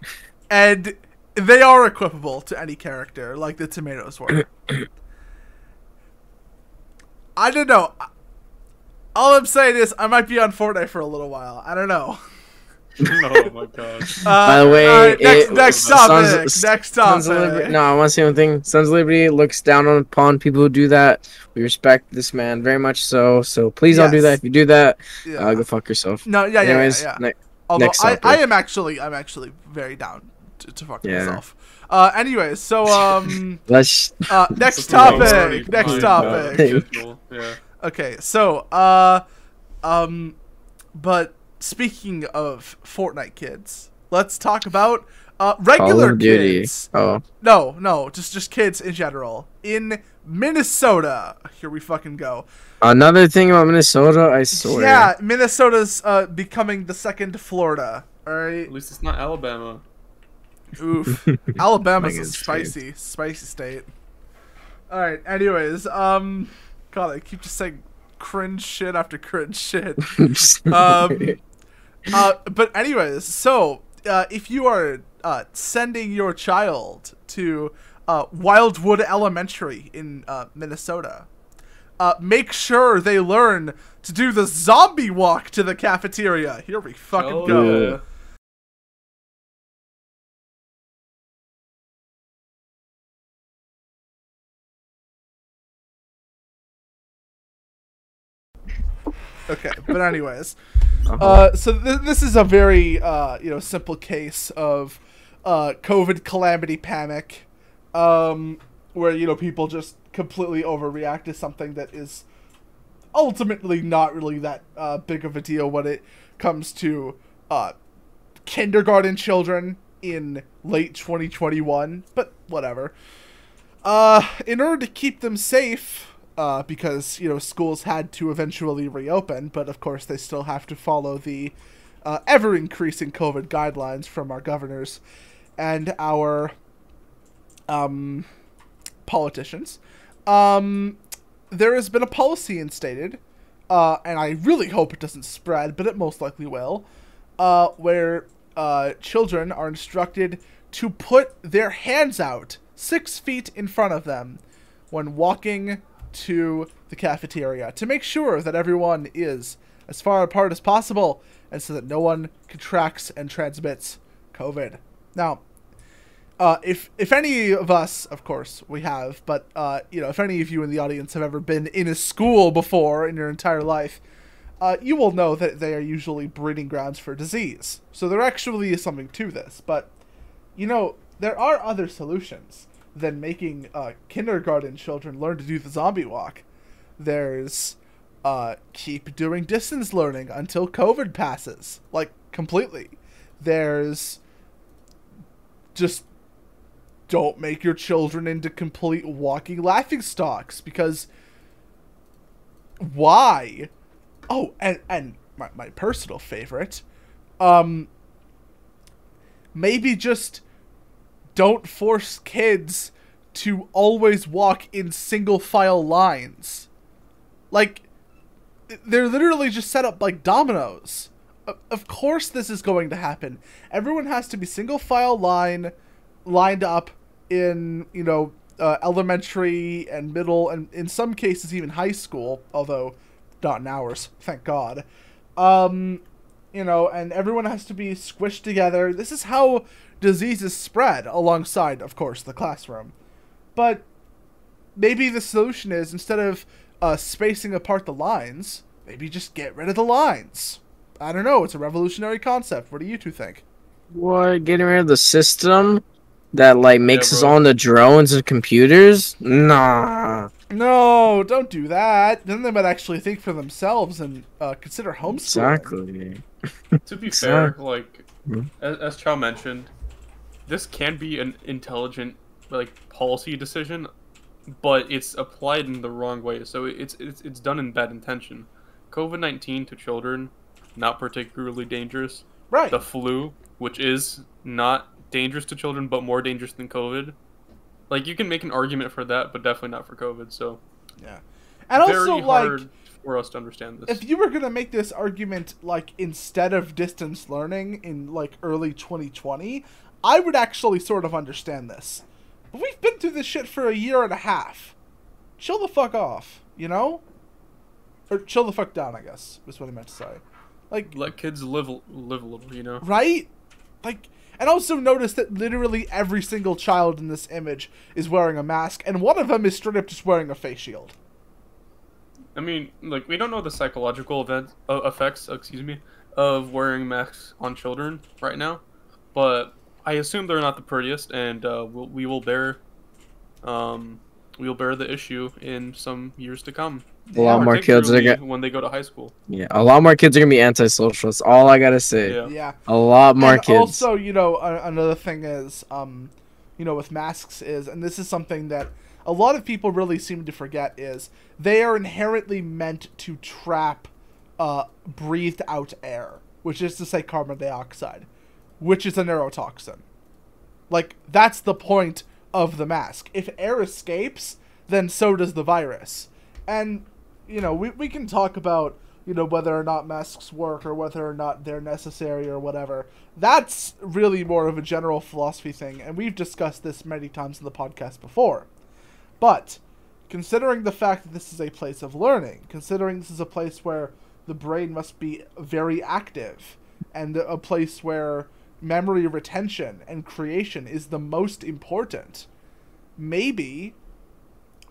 *laughs* and they are equipable to any character like the tomatoes were *coughs* i don't know. All i'm saying is i might be on fortnite for a little while. I don't know *laughs* oh my god. uh, By the way, alright, next, it- next Sons- topic S- next Sons of topic Liberty, no, I want to say one thing. Sons of Liberty looks down on upon people who do that. We respect this man very much so. So please don't do that. If you do that, yeah. uh, go fuck yourself. no yeah yeah, Anyways, yeah, yeah. ne- Although Next topic. I am actually I'm actually very down to, to fuck Yeah. myself. Uh, anyways, so um, *laughs* let's. uh, *laughs* next topic, next topic. uh, Yeah. Okay, so uh, um, but speaking of Fortnite kids, let's talk about uh Call regular of Duty. kids. Oh, No, no, just just kids in general in Minnesota. Here we fucking go. another thing about Minnesota, I swear. Yeah, Minnesota's uh becoming the second Florida. All right. At least it's not Alabama. Oof. *laughs* Alabama's a Fucking straight. spicy, spicy state. Alright, anyways, um God, I keep just saying cringe shit after cringe shit. *laughs* Um uh, but anyways, so uh, if you are uh, sending your child to uh, Wildwood Elementary in uh, Minnesota, make sure they learn to do the zombie walk to the cafeteria. Here we fucking oh, go. Yeah. Okay, but anyways, uh-huh. uh, so th- this is a very uh, you know simple case of uh, COVID calamity panic, um, where you know people just completely overreact to something that is ultimately not really that uh, big of a deal when it comes to uh, kindergarten children in late 2021. But whatever. In order to keep them safe, uh, because you know schools had to eventually reopen, but of course they still have to follow the uh, ever increasing COVID guidelines from our governors and our um, politicians. Um, there has been a policy instated, uh, and I really hope it doesn't spread, but it most likely will, uh, where uh, children are instructed to put their hands out six feet in front of them when walking to the cafeteria to make sure that everyone is as far apart as possible and so that no one contracts and transmits COVID. Now, uh, if if any of us, of course, we have, but uh, you know, if any of you in the audience have ever been in a school before in your entire life, uh, you will know that they are usually breeding grounds for disease. So there actually is something to this. But you know, there are other solutions than making uh, kindergarten children learn to do the zombie walk. There's uh, keep doing distance learning until COVID passes, like completely. There's just don't make your children into complete walking laughing stocks because why? Oh, and and my, my personal favorite, um, maybe just don't force kids to always walk in single file lines. Like, they're literally just set up like dominoes. Of course, this is going to happen. Everyone has to be single file line, lined up in you know uh, elementary and middle, and in some cases even high school. Although not in ours, thank God. Um, you know, and everyone has to be squished together. This is how diseases spread, alongside, of course, the classroom. But maybe the solution is instead of uh, spacing apart the lines, maybe just get rid of the lines. I don't know. It's a revolutionary concept. What do you two think? What? Getting rid of the system that like makes us bro. the drones and computers? Nah. No, don't do that. Then they might actually think for themselves and uh, consider homeschooling. Exactly. To be *laughs* So- fair, like Mhm. as, as Chow mentioned, this can be an intelligent like policy decision, but it's applied in the wrong way. So it's it's it's done in bad intention. COVID nineteen to children, not particularly dangerous. Right. The flu, which is not dangerous to children but more dangerous than COVID. Like you can make an argument for that, but definitely not for COVID. So yeah. And very also, like, hard for us to understand this. if you were gonna make this argument like instead of distance learning in like early 2020 i would actually sort of understand this. But we've been through this shit for a year and a half. Chill the fuck off you know? Or chill the fuck down i guess was what i meant to say. Like Let kids live live a little, you know. right? Like and also notice that literally every single child in this image is wearing a mask and one of them is straight up just wearing a face shield. I mean, like we don't know the psychological event uh, effects, excuse me, of wearing masks on children right now, but I assume they're not the prettiest, and uh, we'll, we will bear, um, we will bear the issue in some years to come. A lot more kids are gonna. when they go to high school. Yeah, a lot more kids are gonna be antisocial. That's all I gotta say. Yeah. yeah A lot more and kids. Also, you know, a- another thing is, um, you know, with masks is, and this is something that a lot of people really seem to forget is they are inherently meant to trap uh, breathed out air, which is to say carbon dioxide, which is a neurotoxin. Like that's the point of the mask. If air escapes, then so does the virus. And you know, we we can talk about you know whether or not masks work or whether or not they're necessary or whatever. That's really more of a general philosophy thing, and we've discussed this many times in the podcast before. But considering the fact that this is a place of learning, considering this is a place where the brain must be very active, and a place where memory retention and creation is the most important, maybe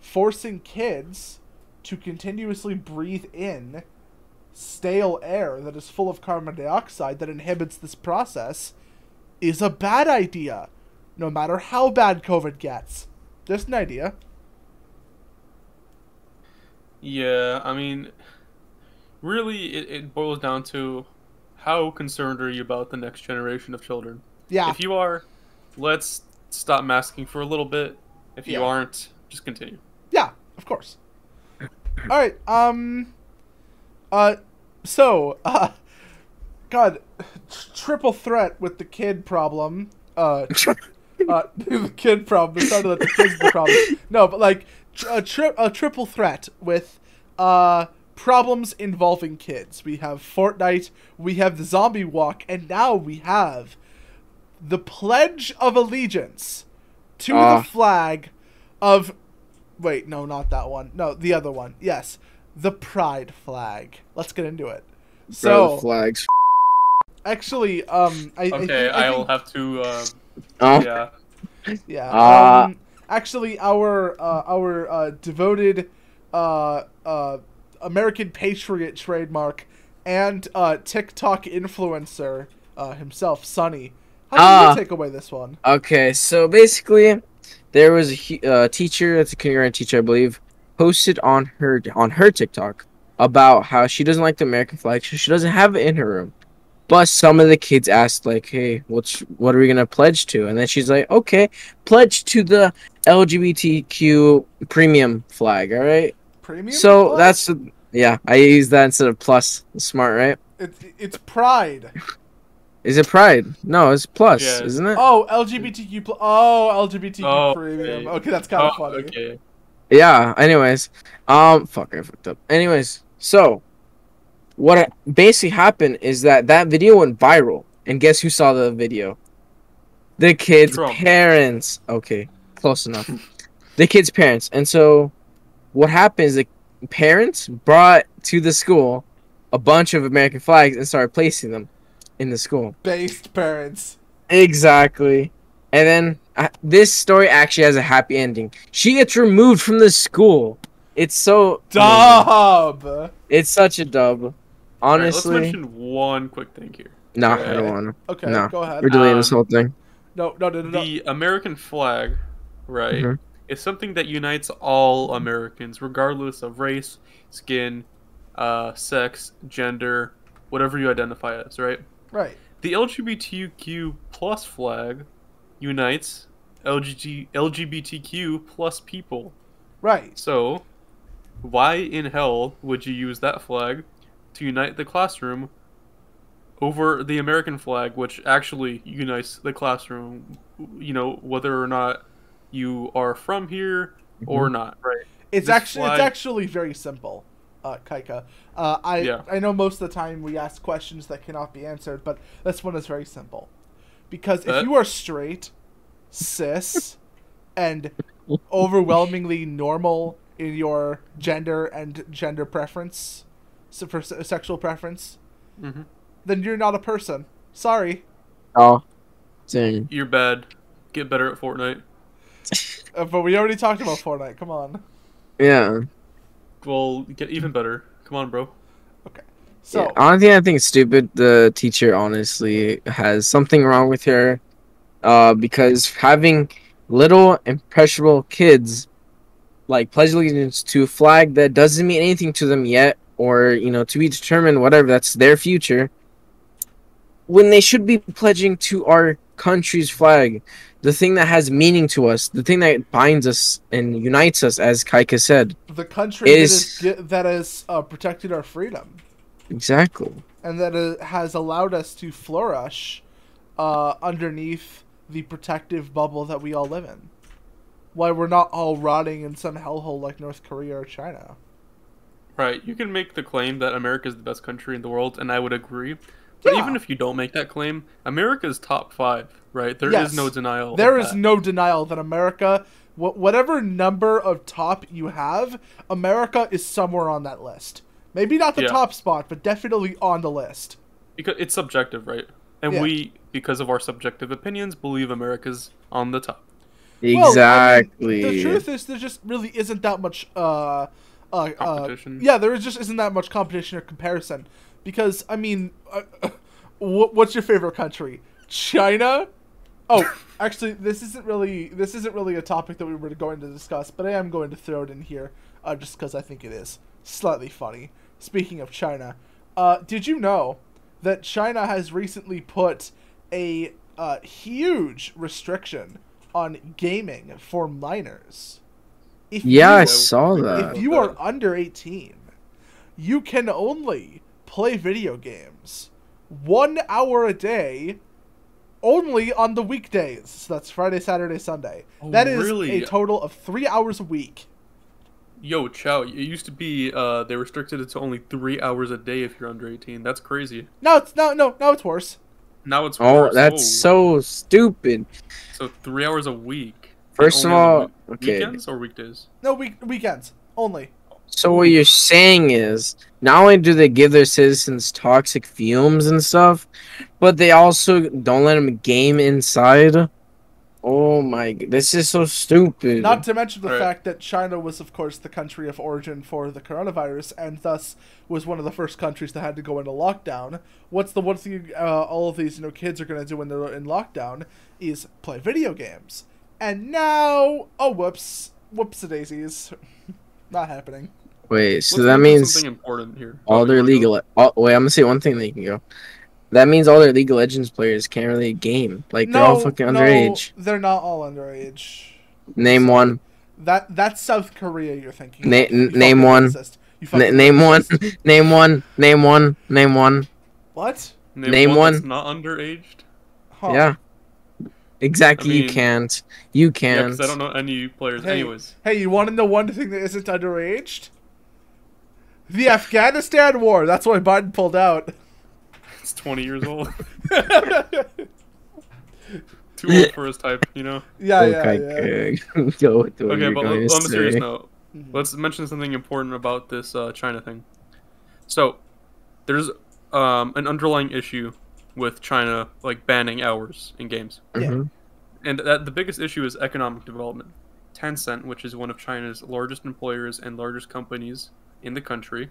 forcing kids to continuously breathe in stale air that is full of carbon dioxide that inhibits this process is a bad idea, no matter how bad COVID gets. Just an idea. Yeah, I mean, really, it, it boils down to how concerned are you about the next generation of children? Yeah. If you are, let's stop masking for a little bit. If you Yeah. aren't, just continue. Yeah, of course. All right. Um. Uh. So. Uh. God. Triple threat with the kid problem. Uh. *laughs* uh *laughs* the kid problem. It's not that the kid's the problem. No, but like a, tri- a triple threat with uh problems involving kids. We have Fortnite. We have the zombie walk, and now we have the Pledge of Allegiance to Ah. the flag of Wait, no, not that one. No, the other one. Yes, the pride flag. Let's get into it. Bro, So, flags. actually, um, I, I Okay, think- I I'll think- have to. Uh, Oh, yeah. yeah. Uh, um, actually, our uh, our uh, devoted uh, uh, American patriot trademark and uh, TikTok influencer uh, himself, Sonny. How do Ah. you take away this one? Okay, so basically, there was a uh, teacher, that's a kindergarten teacher, I believe, posted on her on her TikTok about how she doesn't like the American flag, so she doesn't have it in her room. But some of the kids asked, like, "Hey, what's what are we gonna pledge to?" And then she's like, "Okay, pledge to the LGBTQ premium flag." All right. Premium. So flag? that's yeah, I use that instead of plus. Smart, right? it's it's pride. Is it pride? No, it's plus, Yeah. isn't it? Oh, LGBTQ. Pl- oh, LGBTQ Oh, premium. okay. Okay, that's kind of Oh, funny. okay. Yeah. Anyways, um, fuck, I fucked up. Anyways, so what basically happened is that that video went viral, and guess who saw the video? The kids' Trump. parents. Okay, close enough. *laughs* the kids' parents, and so what happens? The parents brought to the school a bunch of American flags and started placing them in the school. Based parents. Exactly. And then uh, this story actually has a happy ending. She gets removed from the school. It's so amazing. Dub. It's such a dub. Alright, Honestly, let's mention one quick thing here. nah, I Okay. don't want to. Okay, No. go ahead. We're deleting this Um, whole thing. No, no, no, no, no. The American flag, right, Mhm. Is something that unites all Americans, regardless of race, skin, uh, sex, gender, whatever you identify as, right? Right. The LGBTQ plus flag unites LGT, LGBTQ plus people. Right. So, why in hell would you use that flag to unite the classroom over the American flag, which actually unites the classroom, you know, whether or not you are from here or not, right? It's This actually it's actually very simple, uh, Kaika. Uh, I Yeah. I know most of the time we ask questions that cannot be answered, but this one is very simple. Because if Uh. you are straight, cis, and overwhelmingly normal in your gender and gender preference, so for se- sexual preference, hmm then you're not a person. Sorry. Oh, dang. You're bad. Get better at Fortnite. Uh, but we already talked about Fortnite. Come on. Yeah. Well, get even better. Come on, bro. Okay. So yeah. Honestly, I think it's stupid. The teacher honestly has something wrong with her, uh, because having little impressionable kids like pledge allegiance to a flag that doesn't mean anything to them yet, or you know, to be determined, whatever. That's their future. When they should be pledging to our country's flag, the thing that has meaning to us, the thing that binds us and unites us, as Kaika said. the country is- that is that has uh, protected our freedom. Exactly. and that it has allowed us to flourish uh, underneath the protective bubble that we all live in. Why we're not all rotting in some hellhole like North Korea or China. Right. You can make the claim that America is the best country in the world, and I would agree. But Yeah. even if you don't make that claim, America's top five, right? There is Yes. no denial. There is that. no denial that America, wh- whatever number of top you have, America is somewhere on that list. Maybe not the Yeah. top spot, but definitely on the list. because it's subjective, right? And Yeah. we, because of our subjective opinions, believe America's on the top. Well, I mean, Exactly. the truth is, there just really isn't that much uh, uh, uh, Competition. yeah, there just isn't that much competition or comparison. Because I mean, uh, *laughs* what, what's your favorite country? China? Oh, *laughs* actually, this isn't really this isn't really a topic that we were going to discuss, but I am going to throw it in here, uh, just because I think it is slightly funny. Speaking of China, uh, did you know that China has recently put a uh, huge restriction on gaming for minors? If Yeah, I saw that. if you are under 18, you can only play video games one hour a day only on the weekdays. So that's Friday, Saturday, Sunday. Oh, that is really? a total of three hours a week. Yo, Chow, it used to be uh, they restricted it to only three hours a day if you're under 18. That's crazy. No, it's no, no, no, it's worse. Now it's Oh, worse. that's so stupid. so three hours a week. First of Only on the all, wee- okay. weekends or weekdays. No week weekends only. So what you're saying is, not only do they give their citizens toxic fumes and stuff, but they also don't let them game inside. Oh my! g- This is so stupid. Not to mention the Right. fact that China was, of course, the country of origin for the coronavirus, and thus was one of the first countries that had to go into lockdown. What's the one thing uh, all of these you know kids are going to do when they're in lockdown is play video games. And now, oh whoops, whoops a daisies, *laughs* not happening. Wait, so Let's that means something important here. all Oh, their you wanna go? legal. All, wait, I'm gonna say one thing. That you can go. That means all their League of Legends players can't really game. Like they're all fucking no, underage. They're not all underage. Name one. That that's South Korea you're thinking. Na- you n- name one. racist. N- name one. *laughs* name one. Name one. Name one. What? Name, Name one. That's one. not underaged. Huh. Yeah. Exactly. I you can't. You can't. because I don't know any players. Hey, Anyways, Hey, you want to know one thing that isn't underaged? The Afghanistan war. That's why Biden pulled out. it's 20 years old. *laughs* Too old for his type, you know. yeah, yeah, okay, yeah. *laughs* okay. Go Okay, but going on a serious note, let's mention something important about this uh, China thing. So, there's um, an underlying issue with China like banning hours in games, Yeah. Mhm. and that the biggest issue is economic development. Tencent, which is one of China's largest employers and largest companies in the country,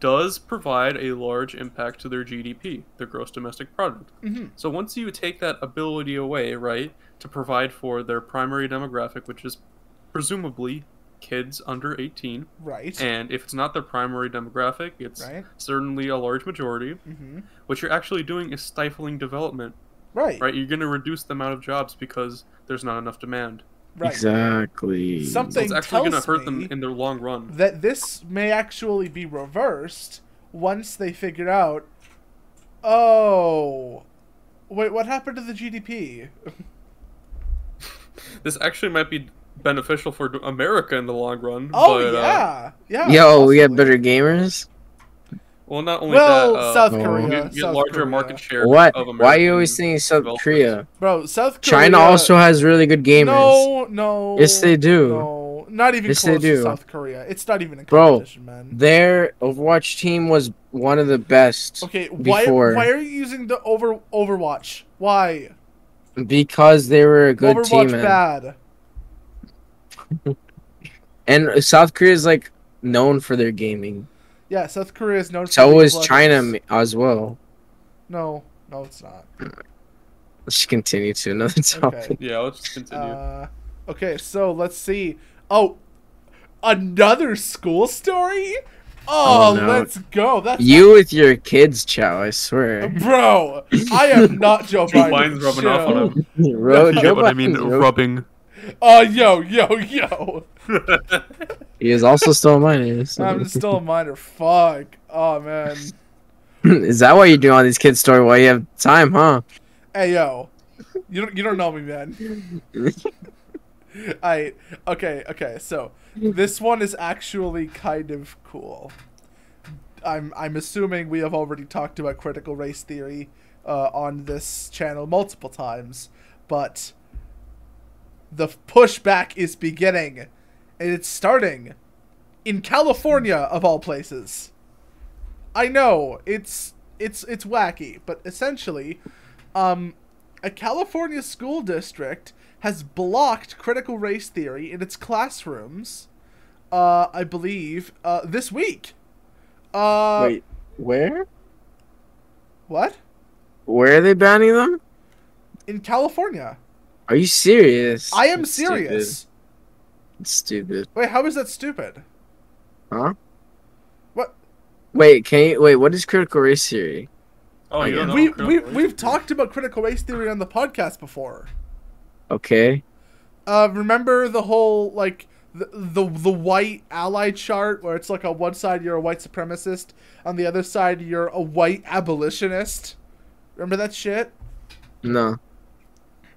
does provide a large impact to their GDP, their gross domestic product. Mhm. So once you take that ability away, right, to provide for their primary demographic, which is presumably kids under 18, Right. and if it's not their primary demographic, it's Right. certainly a large majority. hmm What you're actually doing is stifling development, Right. right? You're going to reduce the amount of jobs because there's not enough demand. Right. Exactly. So Something it's actually going to hurt them in their long run. that this may actually be reversed once they figure out. Oh, wait, what happened to the GDP? *laughs* This actually might be beneficial for America in the long run. Oh but, uh, yeah, yeah. Yo, we get possibly. better gamers. well, not only Well, that, uh, South Oh. Korea. you get, get South larger Korea. market share. What? Of Why are you always saying South. Korea? Bro, South Korea. China also has really good gamers. No, no. Yes, they do. No, not even Yes, they close to. South Korea. It's not even a Bro, competition, man. Their Overwatch team was one of the best Okay, why before. why are you using the over Overwatch? Why? because they were a good Overwatch team. And, bad. *laughs* and South Korea is like known for their gaming. Yeah, South Korea is known. So League is China Legends. as well. No, no, it's not. Let's continue to another *laughs* topic. Okay. Yeah, let's continue. Uh, okay, so let's see. Oh, another school story. Oh, Oh, no. let's go. That's You with your kids, Chow, I swear. bro. I am not Joe Joe Biden. Biden's rubbing off on him. *laughs* Ro- you Joe get what I mean? Biden's Rubbing. Oh, yo, yo, yo. He is also still a minor. *laughs* so- I'm still a minor. Fuck. Oh man. *laughs* is that why you do all these kids' story while you have time, huh? Hey yo, you don't you don't know me, man. *laughs* I okay okay. So this one is actually kind of cool. I'm I'm assuming we have already talked about critical race theory uh, on this channel multiple times, but the pushback is beginning, and it's starting in California of all places. I know it's it's it's wacky, but essentially, um, a California school district has blocked critical race theory in its classrooms, uh, I believe, uh, this week. Uh, Wait, where? what? Where are they banning them? In California. Are you serious? I am That's serious. Stupid. Stupid. Wait, how is that stupid? Huh? What? Wait, can you wait? What is critical race theory? Oh, you don't know? we Critical we Race we've talked about critical race theory on the podcast before. Okay. Uh, remember the whole like the, the the white ally chart where it's like on one side you're a white supremacist, on the other side you're a white abolitionist. Remember that shit? No.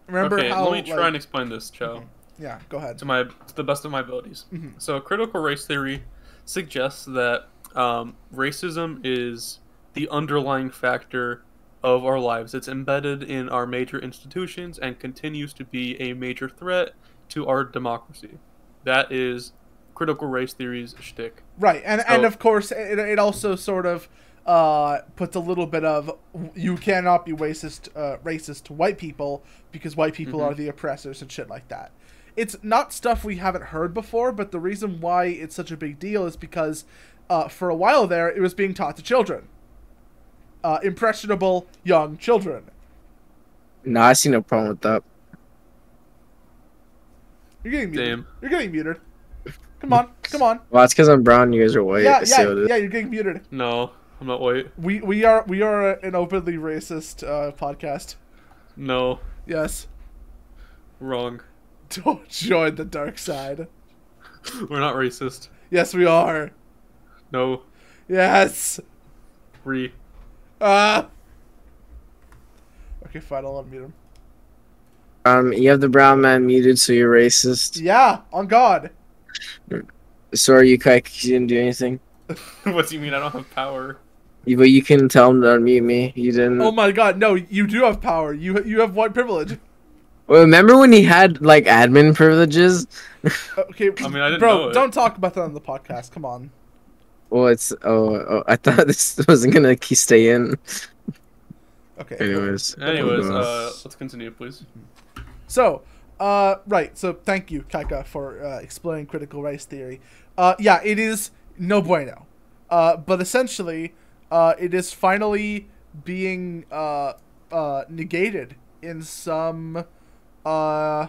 Remember okay, how? let me try like- and explain this, Chow, yeah, go ahead. to my to the best of my abilities. Mhm. So, critical race theory suggests that um, racism is the underlying factor of our lives. It's embedded in our major institutions and continues to be a major threat to our democracy. That is critical race theory's shtick. Right, and and of course it, it also sort of uh, puts a little bit of you cannot be racist uh, racist to white people because white people Mhm. are the oppressors and shit like that. It's not stuff we haven't heard before, but the reason why it's such a big deal is because uh, for a while there it was being taught to children, uh, impressionable young children. No, I see no problem with that. You're getting muted. Damn. You're getting muted. Come on, come on. Well, it's because I'm brown. You guys are white. yeah, yeah, what it is. yeah. You're getting muted. No, I'm not white. We we are we are an openly racist uh, podcast. No, Yes. wrong. *laughs* Don't join the dark side. *laughs* We're not racist. Yes, we are. No, Yes. re. Ah. Okay, fine. I'll unmute him. Um, you have the brown man muted, so you're racist. Yeah, on God. So are you, Kai? 'cause You didn't do anything. *laughs* what do you mean I don't have power? You- But you can tell him to unmute me. You didn't. Oh my God. No, you do have power. You you have white privilege. Well, remember when he had like admin privileges? *laughs* Okay, I mean, I didn't bro, know it. don't talk about that on the podcast. Come on. Well, it's oh, oh I thought *laughs* this wasn't gonna stay in. Okay. Anyways. Anyways, Uh, uh, let's continue, please. So, uh, right. So, thank you, Kaika, for uh, explaining critical race theory. Uh, yeah, it is no bueno. Uh, but essentially, uh, it is finally being uh, uh, negated in some uh,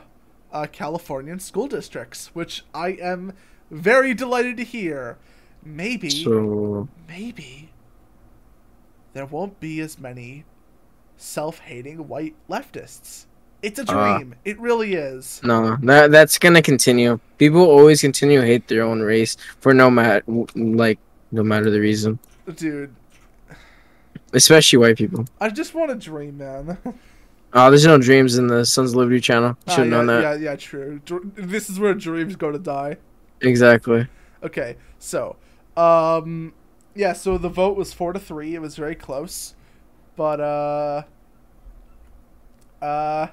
uh, Californian school districts, which I am very delighted to hear. Maybe, So maybe there won't be as many self-hating white leftists. It's a Uh, dream. it really is. no, that that's gonna continue. People always continue to hate their own race for no matter like no matter the reason, Dude, especially white people. I just want a dream, man. Oh, *laughs* there's no dreams in the Sons of Liberty channel. Ah, Should have yeah, known that. Yeah, yeah, true. Dr- This is where dreams go to die. Exactly. Okay, so, um, yeah, so the vote was four to three. It was very close, but uh, uh,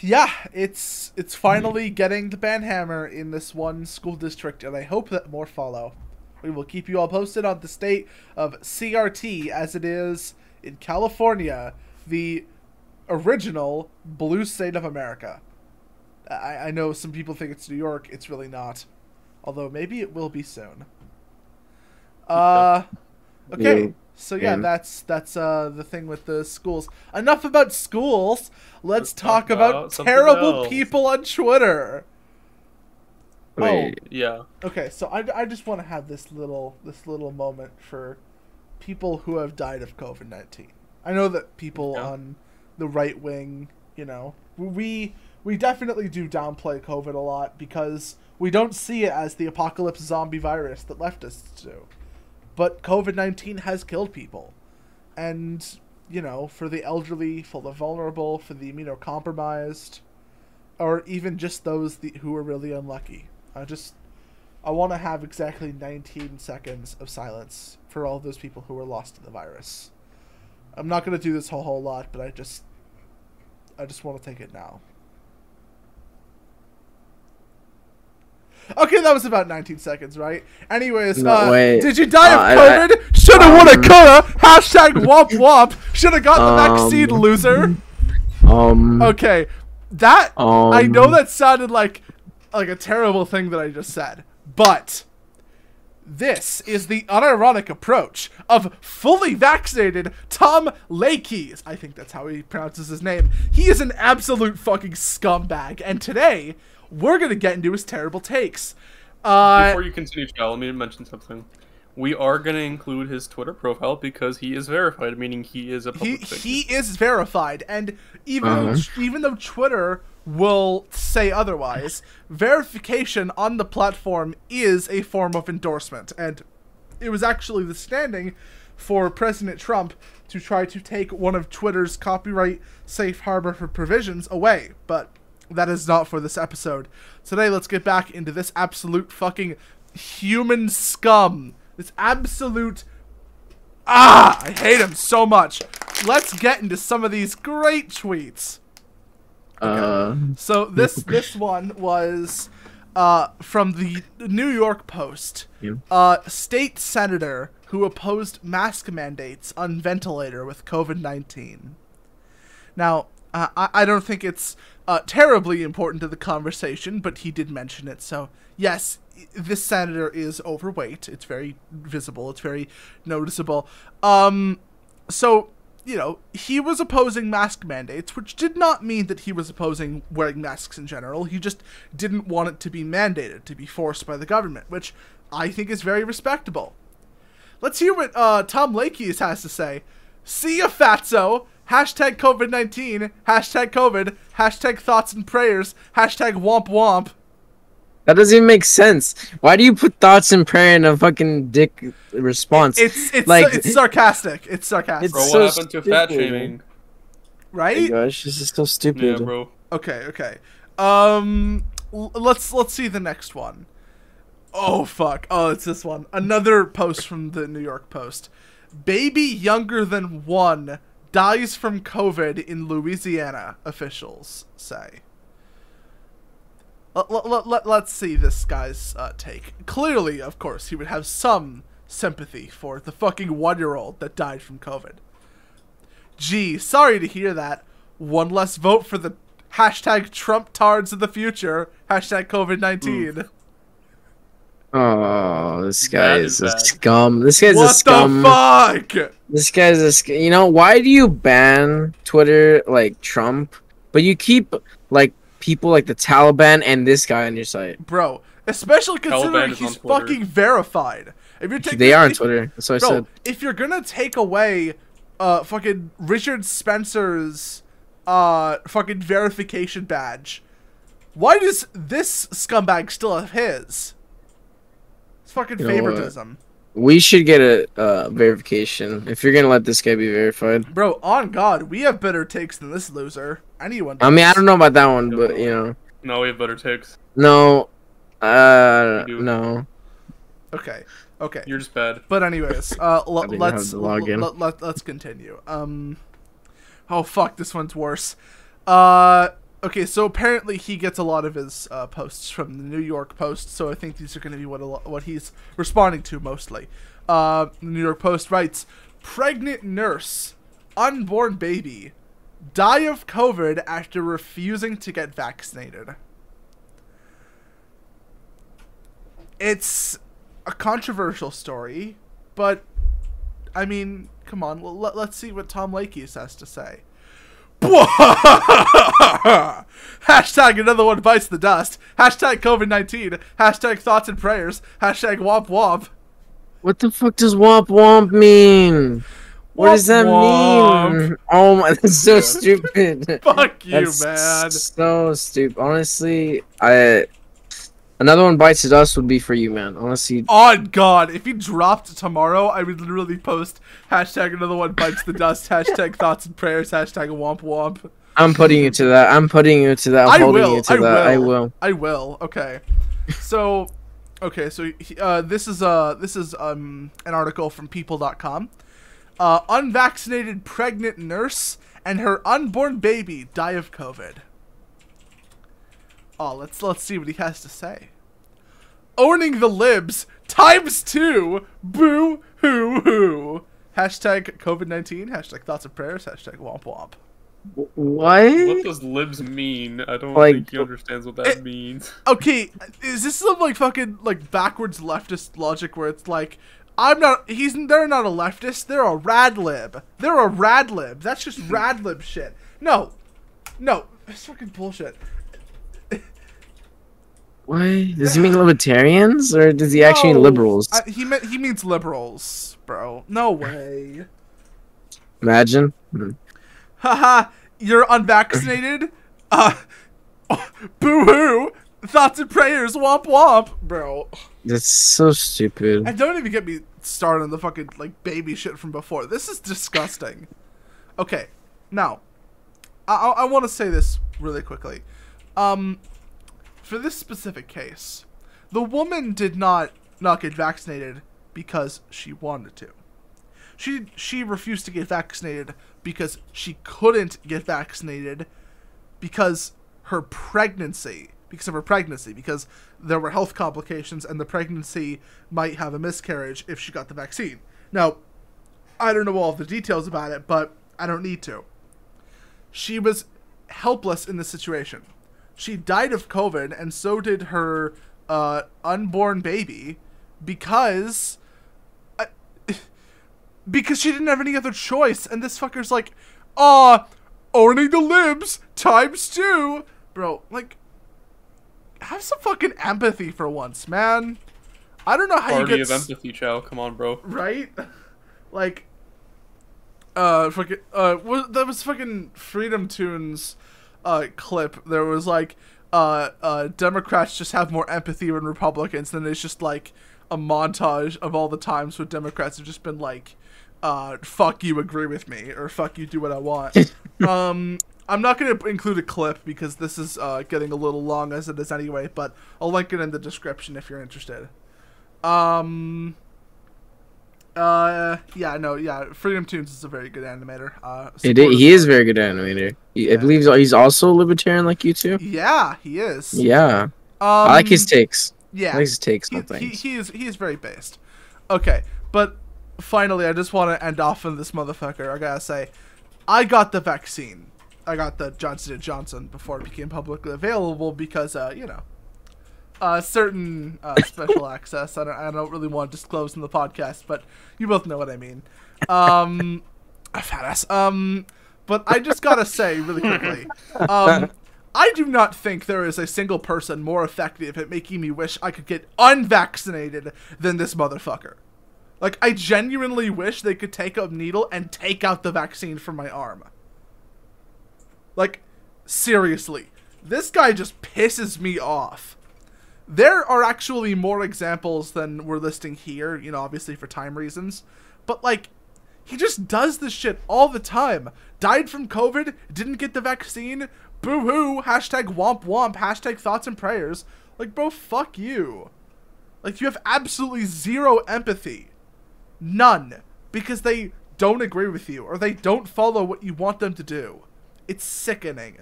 yeah, it's it's finally getting the ban hammer in this one school district, and I hope that more follow. We will keep you all posted on the state of CRT as it is in California, the original blue state of America. I, I know some people think it's New York. It's really not. Although maybe it will be soon. Uh, *laughs* okay. You- So yeah, yeah. that's that's uh the thing with the schools. Enough about schools. Let's Let's talk talk about, about terrible else. people on Twitter. Oh, Wait. Yeah. Okay, so I, I just want to have this little this little moment for people who have died of COVID nineteen. I know that people Yeah. on the right wing, you know, we we definitely do downplay COVID a lot because we don't see it as the apocalypse zombie virus that leftists do. But COVID nineteen has killed people, and you know, for the elderly, for the vulnerable, for the immunocompromised, or even just those the, who are really unlucky. I just I want to have exactly 19 seconds of silence for all those people who were lost to the virus. I'm not gonna do this whole whole lot, but I just I just want to take it now. Okay, that was about 19 seconds, right? Anyways, No, uh, did you die Uh, of COVID? Shoulda, woulda, um, coulda. Hashtag *laughs* womp womp. Shoulda got the Um, vaccine, loser. Um. Okay, that Um. I know that sounded like like a terrible thing that I just said, but this is the unironic approach of fully vaccinated Tom Lakey. I think that's how he pronounces his name. He is an absolute fucking scumbag, and today we're gonna get into his terrible takes. Uh, Before you continue, Chow, let me mention something. We are going to include his Twitter profile because he is verified, meaning he is a he public figure. he is verified, and even Uh-huh. even though Twitter will say otherwise, verification on the platform is a form of endorsement, and it was actually the standing for President Trump to try to take one of Twitter's copyright safe harbor for provisions away, but that is not for this episode. Today, let's get back into this absolute fucking human scum. This absolute Ah, I hate him so much. Let's get into some of these great tweets. Uh, So *laughs* this this one was uh, from the New York Post. Yeah. Uh, state senator who opposed mask mandates on ventilator with COVID nineteen. Now, uh, I, I don't think it's uh, terribly important to the conversation, but he did mention it. So, yes, this senator is overweight. It's very visible. It's very noticeable. Um, so, you know, he was opposing mask mandates, which did not mean that he was opposing wearing masks in general. He just didn't want it to be mandated, to be forced by the government, which I think is very respectable. Let's hear what uh, Tom Lakey has to say. See ya, fatso. Hashtag COVID 19. Hashtag COVID. Hashtag thoughts and prayers. Hashtag womp womp. That doesn't even make sense. Why do you put thoughts and prayer in a fucking dick response? It's it's Like- it's sarcastic. It's sarcastic, Bro, what so happened to fat stupid. shaming? Oh my right? gosh, this is so stupid. Yeah, bro. Okay, okay. Um, l- let's let's see the next one. Oh fuck! Oh, it's this one. Another post from the New York Post. Baby younger than one dies from COVID in Louisiana. Officials say. Let, let, let, let's see this guy's uh, take. Clearly, of course, he would have some sympathy for the fucking one year old that died from COVID. Gee, sorry to hear that. One less vote for the hashtag Trump tards of the future. Hashtag COVID 19. Oh, this guy That is is a bad. scum. This guy's a What scum. the fuck? This guy's a sc- You know why do you ban Twitter like Trump, but you keep like people like the Taliban and this guy on your site? Bro, especially considering Taliban is on he's fucking verified. If you're taking They are on Twitter. That's what I said. if you're gonna take away uh fucking Richard Spencer's uh fucking verification badge, why does this scumbag still have his? It's fucking You know what? favoritism. We should get a uh, verification if you're gonna let this guy be verified. Bro, on God, we have better takes than this loser. Anyone I mean, I don't know about that one, but you know, No, we have better takes. no, uh, no. Okay, okay. You're just bad. But anyways, uh, *laughs* l- I didn't let's have to log in. l- let, us continue. Um, oh fuck, this one's worse. Uh, okay, so apparently he gets a lot of his uh, posts from the New York Post, so I think these are going to be what a lo- what he's responding to mostly. Uh, the New York Post writes: Pregnant nurse, unborn baby, die of COVID after refusing to get vaccinated. It's a controversial story, but I mean, come on, l- let, let's see what Tom Lakey has to say. *laughs* Hashtag another one bites the dust. Hashtag COVID 19. Hashtag thoughts and prayers. Hashtag womp womp. What the fuck does womp womp mean? What does that mean? Oh my, that's so stupid. *laughs* Fuck you, That's man. So stupid. Honestly, I another one bites the dust would be for you, man. Honestly, On God, if he dropped tomorrow, I would literally post hashtag another one bites the dust. *laughs* Hashtag thoughts and prayers. Hashtag womp womp. I'm putting you to that. I'm putting you to that. I'm I holding will. you to I that. I will. will. I will. Okay. So, okay. So uh, this is uh this is um an article from People.com. Uh, unvaccinated pregnant nurse and her unborn baby die of COVID. Oh, let's let's see what he has to say. Owning the libs times two. Boo hoo hoo. Hashtag COVID nineteen. Hashtag thoughts and prayers. Hashtag womp womp. What What? does libs mean? I don't Like- think he understands what that It- means. Okay, is this some like fucking like backwards leftist logic where it's like I'm not he's they're not a leftist, they're a rad lib. They're a rad lib. That's just rad lib shit. No. No, it's fucking bullshit. Why Does he mean *laughs* libertarians or does he actually mean liberals? I, he meant he means liberals, bro. No way. Imagine. Hmm. Haha, you're unvaccinated? *laughs* Uh boo hoo! Thoughts and prayers, womp womp, bro. That's so stupid. And don't even get me started on the fucking like baby shit from before. This is disgusting. Okay, now, I, I want to say this really quickly. Um, for this specific case, the woman did not not get vaccinated because she wanted to. She she refused to get vaccinated because she couldn't get vaccinated because her pregnancy because of her pregnancy because there were health complications and the pregnancy might have a miscarriage if she got the vaccine. Now i don't know all the details about it but i don't need to. She was helpless in this situation. She died of covid and so did her uh, unborn baby because *laughs* because she didn't have any other choice and this fucker's like ah owning the libs times two. Bro like have some fucking empathy for once man i don't know how Party you of get s- empathy, Chow. Come on, bro. right *laughs* like uh fucking uh was that was fucking freedom tunes uh clip there was like uh uh democrats just have more empathy than republicans and it's just like a montage of all the times when democrats have just been like uh fuck you agree with me or fuck you do what i want *laughs* um i'm not gonna include a clip because this is uh getting a little long as it is anyway but i'll link it in the description if you're interested um uh, yeah, no, yeah. Freedom Tunes is a very good animator. Uh, It, he is a very good animator. He- I believe he's- also a libertarian like you too. Yeah, he is. Yeah, Um, I like his takes. Yeah, I like his takes he, he, he is he is very based. Okay, but finally, I just want to end off on this motherfucker. I gotta say, I got the vaccine. I got the Johnson and Johnson before it became publicly available because, uh, you know, uh, certain uh, *laughs* special access. I don't, I don't really want to disclose in the podcast, but you both know what I mean. Um, *laughs* fat ass. Um, but I just gotta say really quickly, um, I do not think there is a single person more effective at making me wish I could get unvaccinated than this motherfucker. Like, I genuinely wish they could take a needle and take out the vaccine from my arm. Like, seriously, this guy just pisses me off. There are actually more examples than we're listing here, you know, obviously for time reasons. But, like, he just does this shit all the time. Died from COVID, didn't get the vaccine, boo hoo, hashtag womp womp, hashtag thoughts and prayers. Like, bro, fuck you. Like, you have absolutely zero empathy. None. Because they don't agree with you, or they don't follow what you want them to do. It's sickening.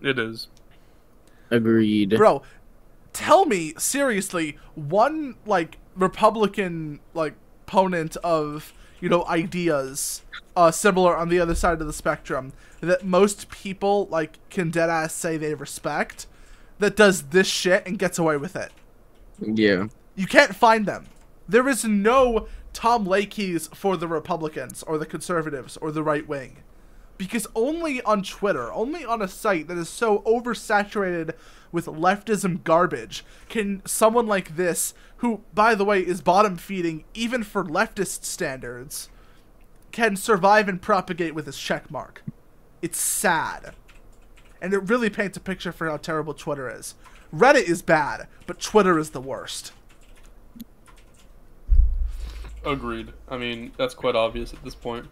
It is. Agreed. Bro, tell me seriously, one like Republican like opponent of you know ideas uh similar on the other side of the spectrum that most people like can dead ass say they respect that does this shit and gets away with it. Yeah. You can't find them. There is no Tom Lakey's for the Republicans or the conservatives or the right wing. Because only on Twitter, only on a site that is so oversaturated with leftism garbage, can someone like this, who, by the way, is bottom feeding even for leftist standards, can survive and propagate with his checkmark. It's sad. And it really paints a picture for how terrible Twitter is. Reddit is bad, but Twitter is the worst. Agreed. I mean, that's quite obvious at this point.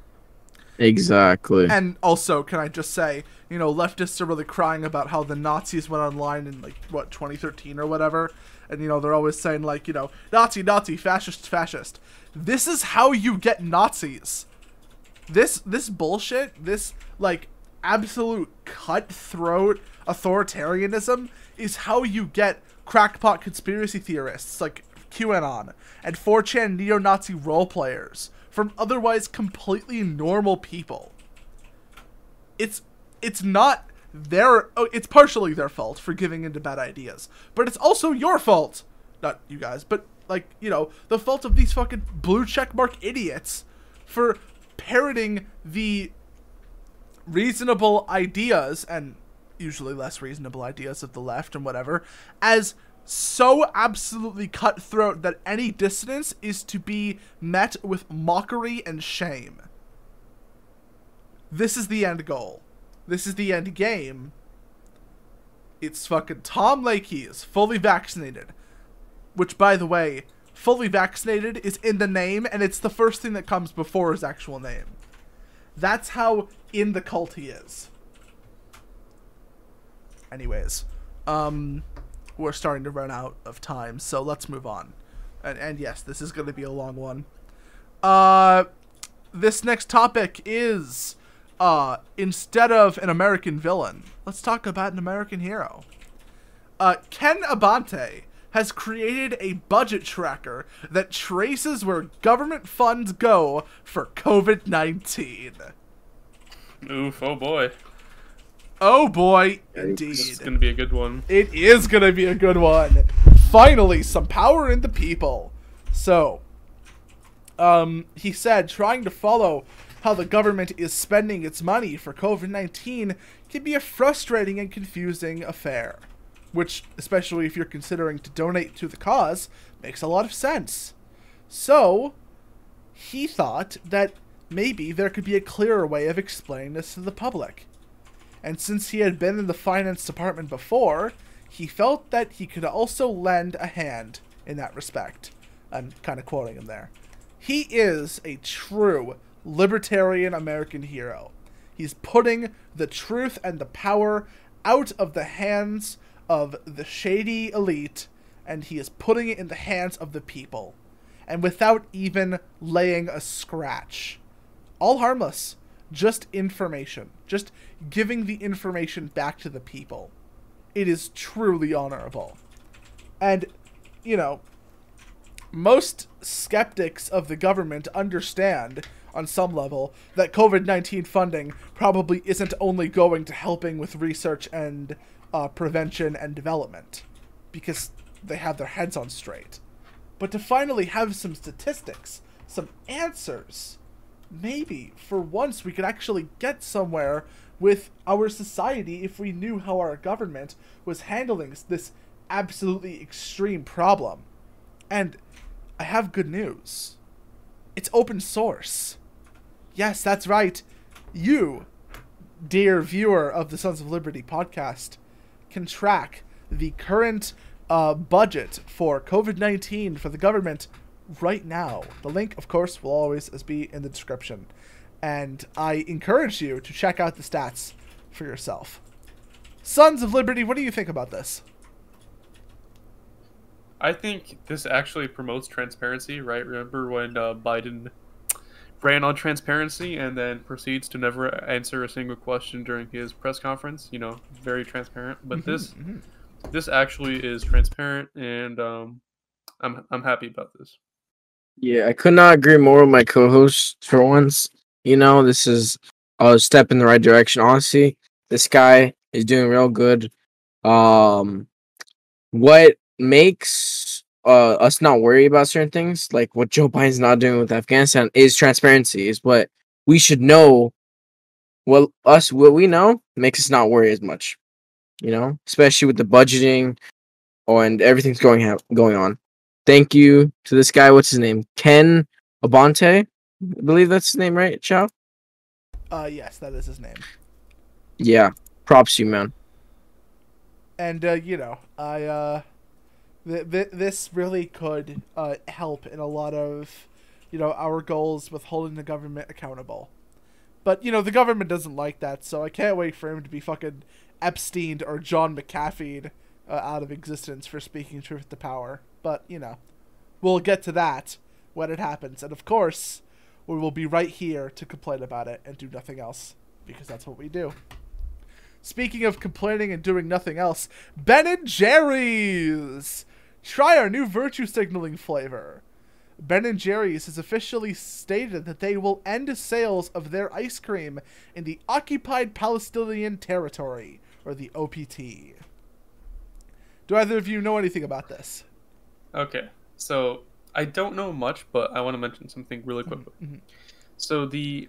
Exactly. And also, can I just say, you know, leftists are really crying about how the Nazis went online in like what 2013 or whatever, and you know they're always saying like, you know, Nazi, Nazi, fascist, fascist. This is how you get Nazis. This this bullshit, this like absolute cutthroat authoritarianism is how you get crackpot conspiracy theorists like QAnon and 4chan neo-Nazi role players from otherwise completely normal people. it's it's not their oh, it's partially their fault for giving into bad ideas, but it's also your fault. Not you guys, but like, you know, the fault of these fucking blue checkmark idiots for parroting the reasonable ideas and usually less reasonable ideas of the left and whatever as so absolutely cutthroat that any dissonance is to be met with mockery and shame. This is the end goal. This is the end game. It's fucking Tom Lakey is fully vaccinated. Which, by the way, fully vaccinated is in the name, and it's the first thing that comes before his actual name. That's how in the cult he is. Anyways, um, we're starting to run out of time, so let's move on. And, and yes, this is going to be a long one. Uh, this next topic is, uh, instead of an American villain, let's talk about an American hero. Uh, Ken Abante has created a budget tracker that traces where government funds go for COVID 19. Oof, oh boy. Oh boy, indeed. This is gonna be a good one. It is gonna be a good one. Finally, some power in the people. So, um, he said trying to follow how the government is spending its money for COVID 19 can be a frustrating and confusing affair which, especially if you're considering to donate to the cause, makes a lot of sense. So, he thought that maybe there could be a clearer way of explaining this to the public. And since he had been in the finance department before, he felt that he could also lend a hand in that respect. I'm kind of quoting him there. He is a true libertarian American hero. He's putting the truth and the power out of the hands of the shady elite and he is putting it in the hands of the people. And without even laying a scratch. All harmless. Just information. Just giving the information back to the people. It is truly honorable. And, you know, most skeptics of the government understand, on some level, that COVID 19 funding probably isn't only going to helping with research and uh, prevention and development because they have their heads on straight. But to finally have some statistics, some answers, maybe for once we could actually get somewhere with our society if we knew how our government was handling this absolutely extreme problem. And I have good news. It's open source. Yes, that's right. You, dear viewer of the Sons of Liberty podcast, can track the current uh, budget for COVID 19 for the government right now. The link, of course, will always be in the description. And I encourage you to check out the stats for yourself. Sons of Liberty, what do you think about this? I think this actually promotes transparency, right? Remember when uh, Biden ran on transparency and then proceeds to never answer a single question during his press conference. You know, very transparent. But mm-hmm, this mm-hmm. this actually is transparent, and um, I'm I'm happy about this. Yeah, I could not agree more with my co-host for once. You know, this is a step in the right direction. Honestly, this guy is doing real good. Um, what makes uh, us not worry about certain things, like what Joe *laughs* Biden's not doing with Afghanistan, is transparency. Is what we should know. Well, us what we know makes us not worry as much, you know, especially with the budgeting, and everything's going ha- going on. Thank you to this guy. What's his name? Ken Abante. I believe that's his name, right? Chow. Uh, yes, that is his name. Yeah, props you, man. And uh, you know, I uh th- th- this really could uh, help in a lot of, you know, our goals with holding the government accountable. But you know, the government doesn't like that, so I can't wait for him to be fucking Epstein or John McAfee uh, out of existence for speaking truth to power. But you know, we'll get to that when it happens, and of course, we will be right here to complain about it and do nothing else because that's what we do. Speaking of complaining and doing nothing else, Ben and Jerry's. Try our new virtue signaling flavor. Ben and Jerry's has officially stated that they will end sales of their ice cream in the occupied Palestinian territory, or the OPT. Do either of you know anything about this? Okay, so I don't know much, but I want to mention something really quickly. mhm. So the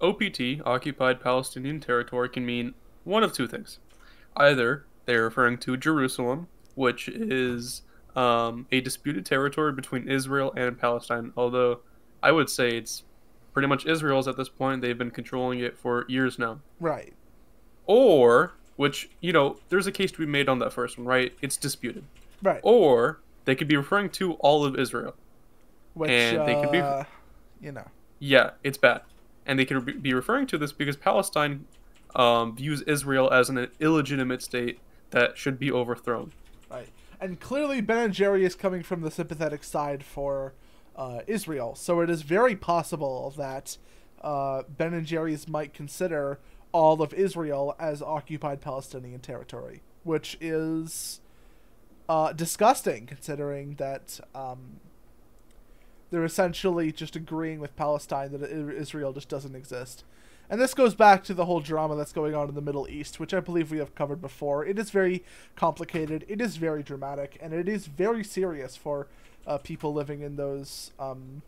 OPT, Occupied Palestinian Territory, can mean one of two things. Either they're referring to Jerusalem, which is um, a disputed territory between Israel and Palestine, although I would say it's pretty much Israel's at this point. They've been controlling it for years now. Right. Or, which, you know, there's a case to be made on that first one, right? It's disputed. Right. Or they could be referring to all of Israel. Which, and they could be- uh, you know. Yeah, it's bad. And they could be referring to this because Palestine um, views Israel as an illegitimate state that should be overthrown. Right. And clearly, Ben and Jerry is coming from the sympathetic side for uh, Israel. So it is very possible that uh, Ben and Jerry's might consider all of Israel as occupied Palestinian territory, which is uh, disgusting considering that um, they're essentially just agreeing with Palestine that Israel just doesn't exist. And this goes back to the whole drama that's going on in the Middle East, which I believe we have covered before. It is very complicated, it is very dramatic, and it is very serious for uh, people living in those um,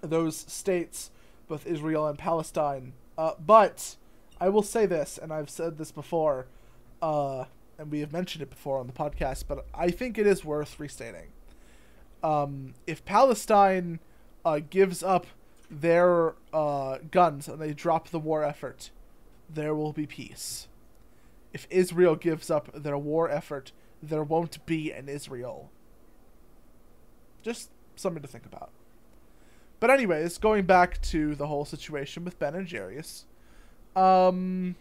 those states, both Israel and Palestine. Uh, but I will say this, and I've said this before, uh, and we have mentioned it before on the podcast, but I think it is worth restating. Um, if Palestine uh, gives up their uh, guns and they drop the war effort, there will be peace. If Israel gives up their war effort, there won't be an Israel. Just something to think about. But anyways, going back to the whole situation with Ben and Jerry's, um,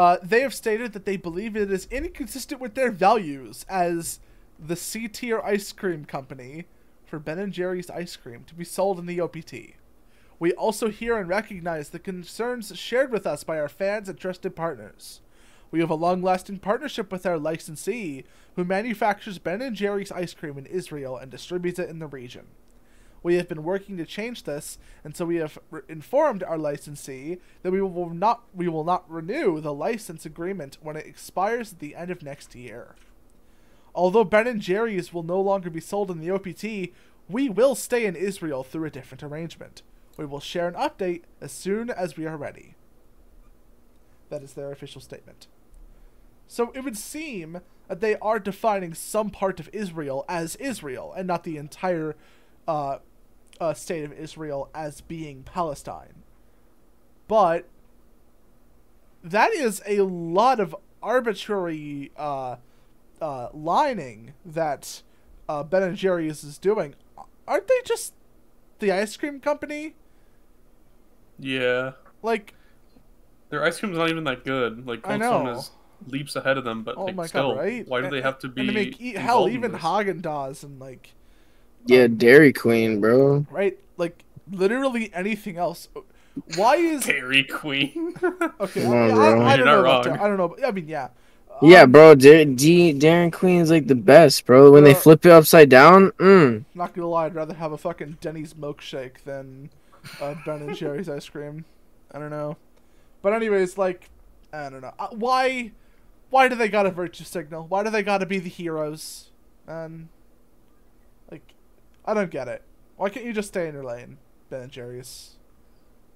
uh, they have stated that they believe it is inconsistent with their values as the C tier ice cream company for Ben and Jerry's ice cream to be sold in the OPT. We also hear and recognize the concerns shared with us by our fans and trusted partners. We have a long-lasting partnership with our licensee, who manufactures Ben and Jerry's ice cream in Israel and distributes it in the region. We have been working to change this, and so we have informed our licensee that we will not we will not renew the license agreement when it expires at the end of next year. Although Ben and Jerry's will no longer be sold in the OPT, we will stay in Israel through a different arrangement. We will share an update as soon as we are ready. That is their official statement. So it would seem that they are defining some part of Israel as Israel and not the entire uh, uh, state of Israel as being Palestine. But that is a lot of arbitrary uh, uh, lining that uh, Ben and Jerry's is doing. Aren't they just the ice cream company? Yeah. Like, Their ice cream's not even that good. Like, I Cold Stone know. is leaps ahead of them, but oh like, my still, god, right? why do And- they have to be And to make e- hell, even? Haagen Dazs and like Yeah, Dairy Queen, bro. right, like literally anything else. Why is Dairy Queen. *laughs* okay? Come I, on, I- bro. I, You're don't know. About that. I don't know. but- I mean, yeah. Yeah, Um, bro. Da- D- Dairy Queen's like the best, bro. When they flip it upside down, mm. Not gonna lie, I'd rather have a fucking Denny's milkshake than uh, Ben and Jerry's ice cream. I don't know, but anyways, like, I don't know. Uh, why, why do they got a virtue signal? Why do they got to be the heroes? And like, I don't get it. Why can't you just stay in your lane, Ben and Jerry's?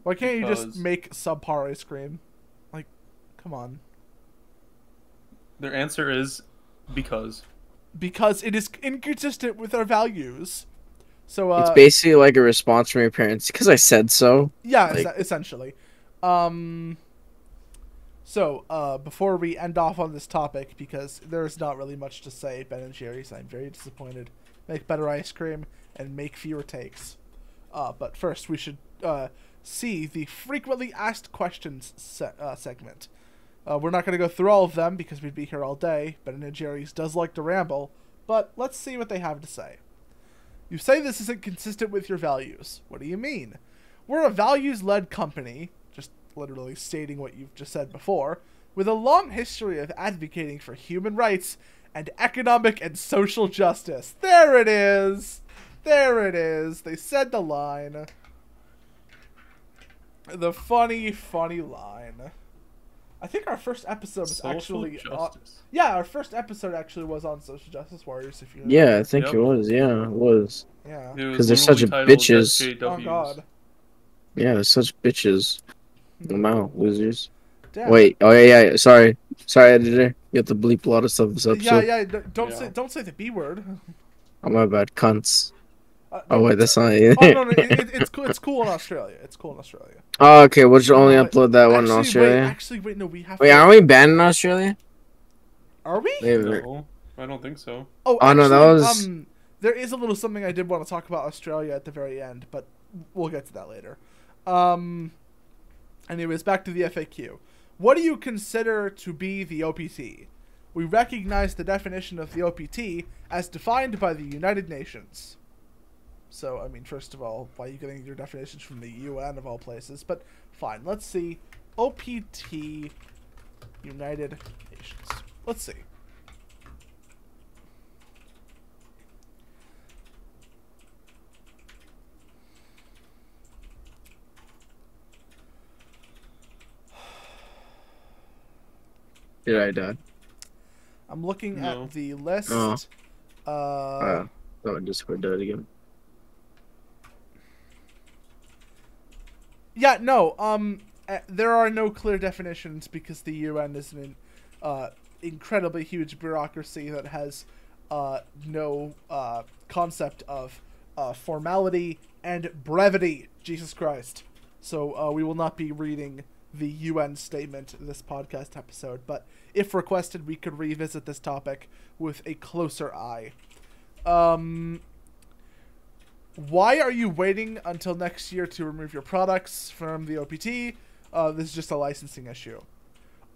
Why can't you just make subpar ice cream? Like, come on. Their answer is because. Because it is inconsistent with our values. So uh, it's basically like a response from your parents because I said so. Yeah, Like- es- essentially. Um. So, uh, before we end off on this topic, because there's not really much to say, Ben and Jerry's, I'm very disappointed. Make better ice cream and make fewer takes. Uh, but first, we should uh, see the frequently asked questions se- uh, segment. Uh, we're not going to go through all of them because we'd be here all day. Ben and Jerry's does like to ramble, but let's see what they have to say. You say this isn't consistent with your values. What do you mean? We're a values led company, just literally stating what you've just said before, with a long history of advocating for human rights and economic and social justice. There it is! There it is. They said the line. The funny, funny line. I think our first episode was Social actually on, yeah, our first episode actually was on social justice warriors. If you Yeah, I think Yep. it was. Yeah, it was. yeah. because was 'Cause they're such literally titled bitches. Oh God. Yeah, they're such bitches. I'm out, losers. Damn. Wait. Oh yeah, yeah. Sorry, sorry, editor. You have to bleep a lot of stuff this Yeah, episode. yeah. d- Don't Yeah. say don't say the b word. Oh my bad, cunts. Uh, Oh wait, that's not. oh no, no *laughs* it, it, it's cool. It's cool in Australia. It's cool in Australia. oh okay. We'll just only No, upload that one in actually, Australia. Wait, actually, wait. No, we have. Wait, to, aren't we banned in Australia? Are we? Wait, wait. No, I don't think so. Oh, Oh, no, that actually, was- Um, there is a little something I did want to talk about Australia at the very end, but we'll get to that later. Um. Anyways, back to the FAQ. What do you consider to be the OPT? We recognize the definition of the OPT as defined by the United Nations. So, I mean, first of all, why are you getting your definitions from the UN of all places? But fine, let's see. OPT United Nations. Let's see. Did I die? I'm looking No. at the list. Oh. Uh, Uh, oh, Discord died again. yeah, no. Um, uh, there are no clear definitions because the UN is an uh, incredibly huge bureaucracy that has uh, no uh, concept of uh, formality and brevity. Jesus Christ. So uh, we will not be reading the UN statement this podcast episode, but if requested, we could revisit this topic with a closer eye. Um, why are you waiting until next year to remove your products from the OPT? Uh, this is just a licensing issue.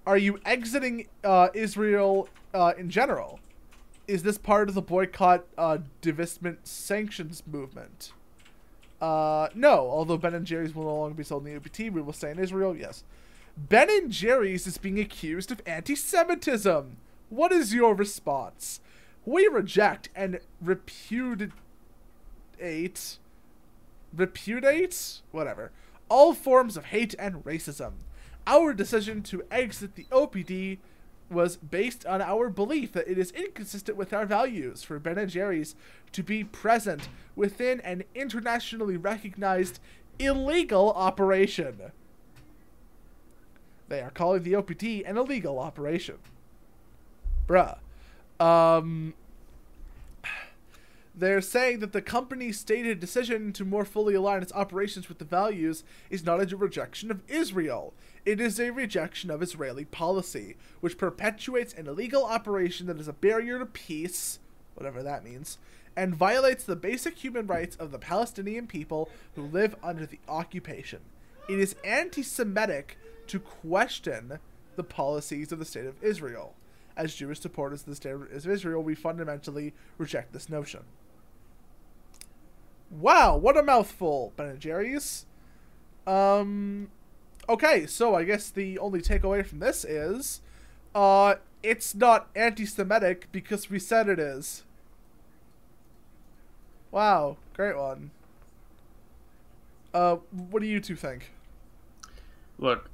Are you exiting uh, Israel uh, in general? Is this part of the boycott, uh, divestment, sanctions movement? Uh, no. Although Ben and Jerry's will no longer be sold in the OPT, we will stay in Israel. Yes. Ben and Jerry's is being accused of anti-Semitism. What is your response? We reject and repudiate, repudiate, whatever, all forms of hate and racism. Our decision to exit the OPT was based on our belief that it is inconsistent with our values for Ben and Jerry's to be present within an internationally recognized illegal operation. They are calling the OPT an illegal operation. Bruh. Um, they're saying that the company's stated decision to more fully align its operations with the values is not a rejection of Israel. It is a rejection of Israeli policy, which perpetuates an illegal operation that is a barrier to peace, whatever that means, and violates the basic human rights of the Palestinian people who live under the occupation. It is anti Semitic to question the policies of the State of Israel. As Jewish supporters of the State of Israel, we fundamentally reject this notion. Wow, what a mouthful, Ben and Jerry's. Um, okay, so I guess the only takeaway from this is, uh, it's not anti-Semitic because we said it is. Wow, great one. Uh, what do you two think? Look,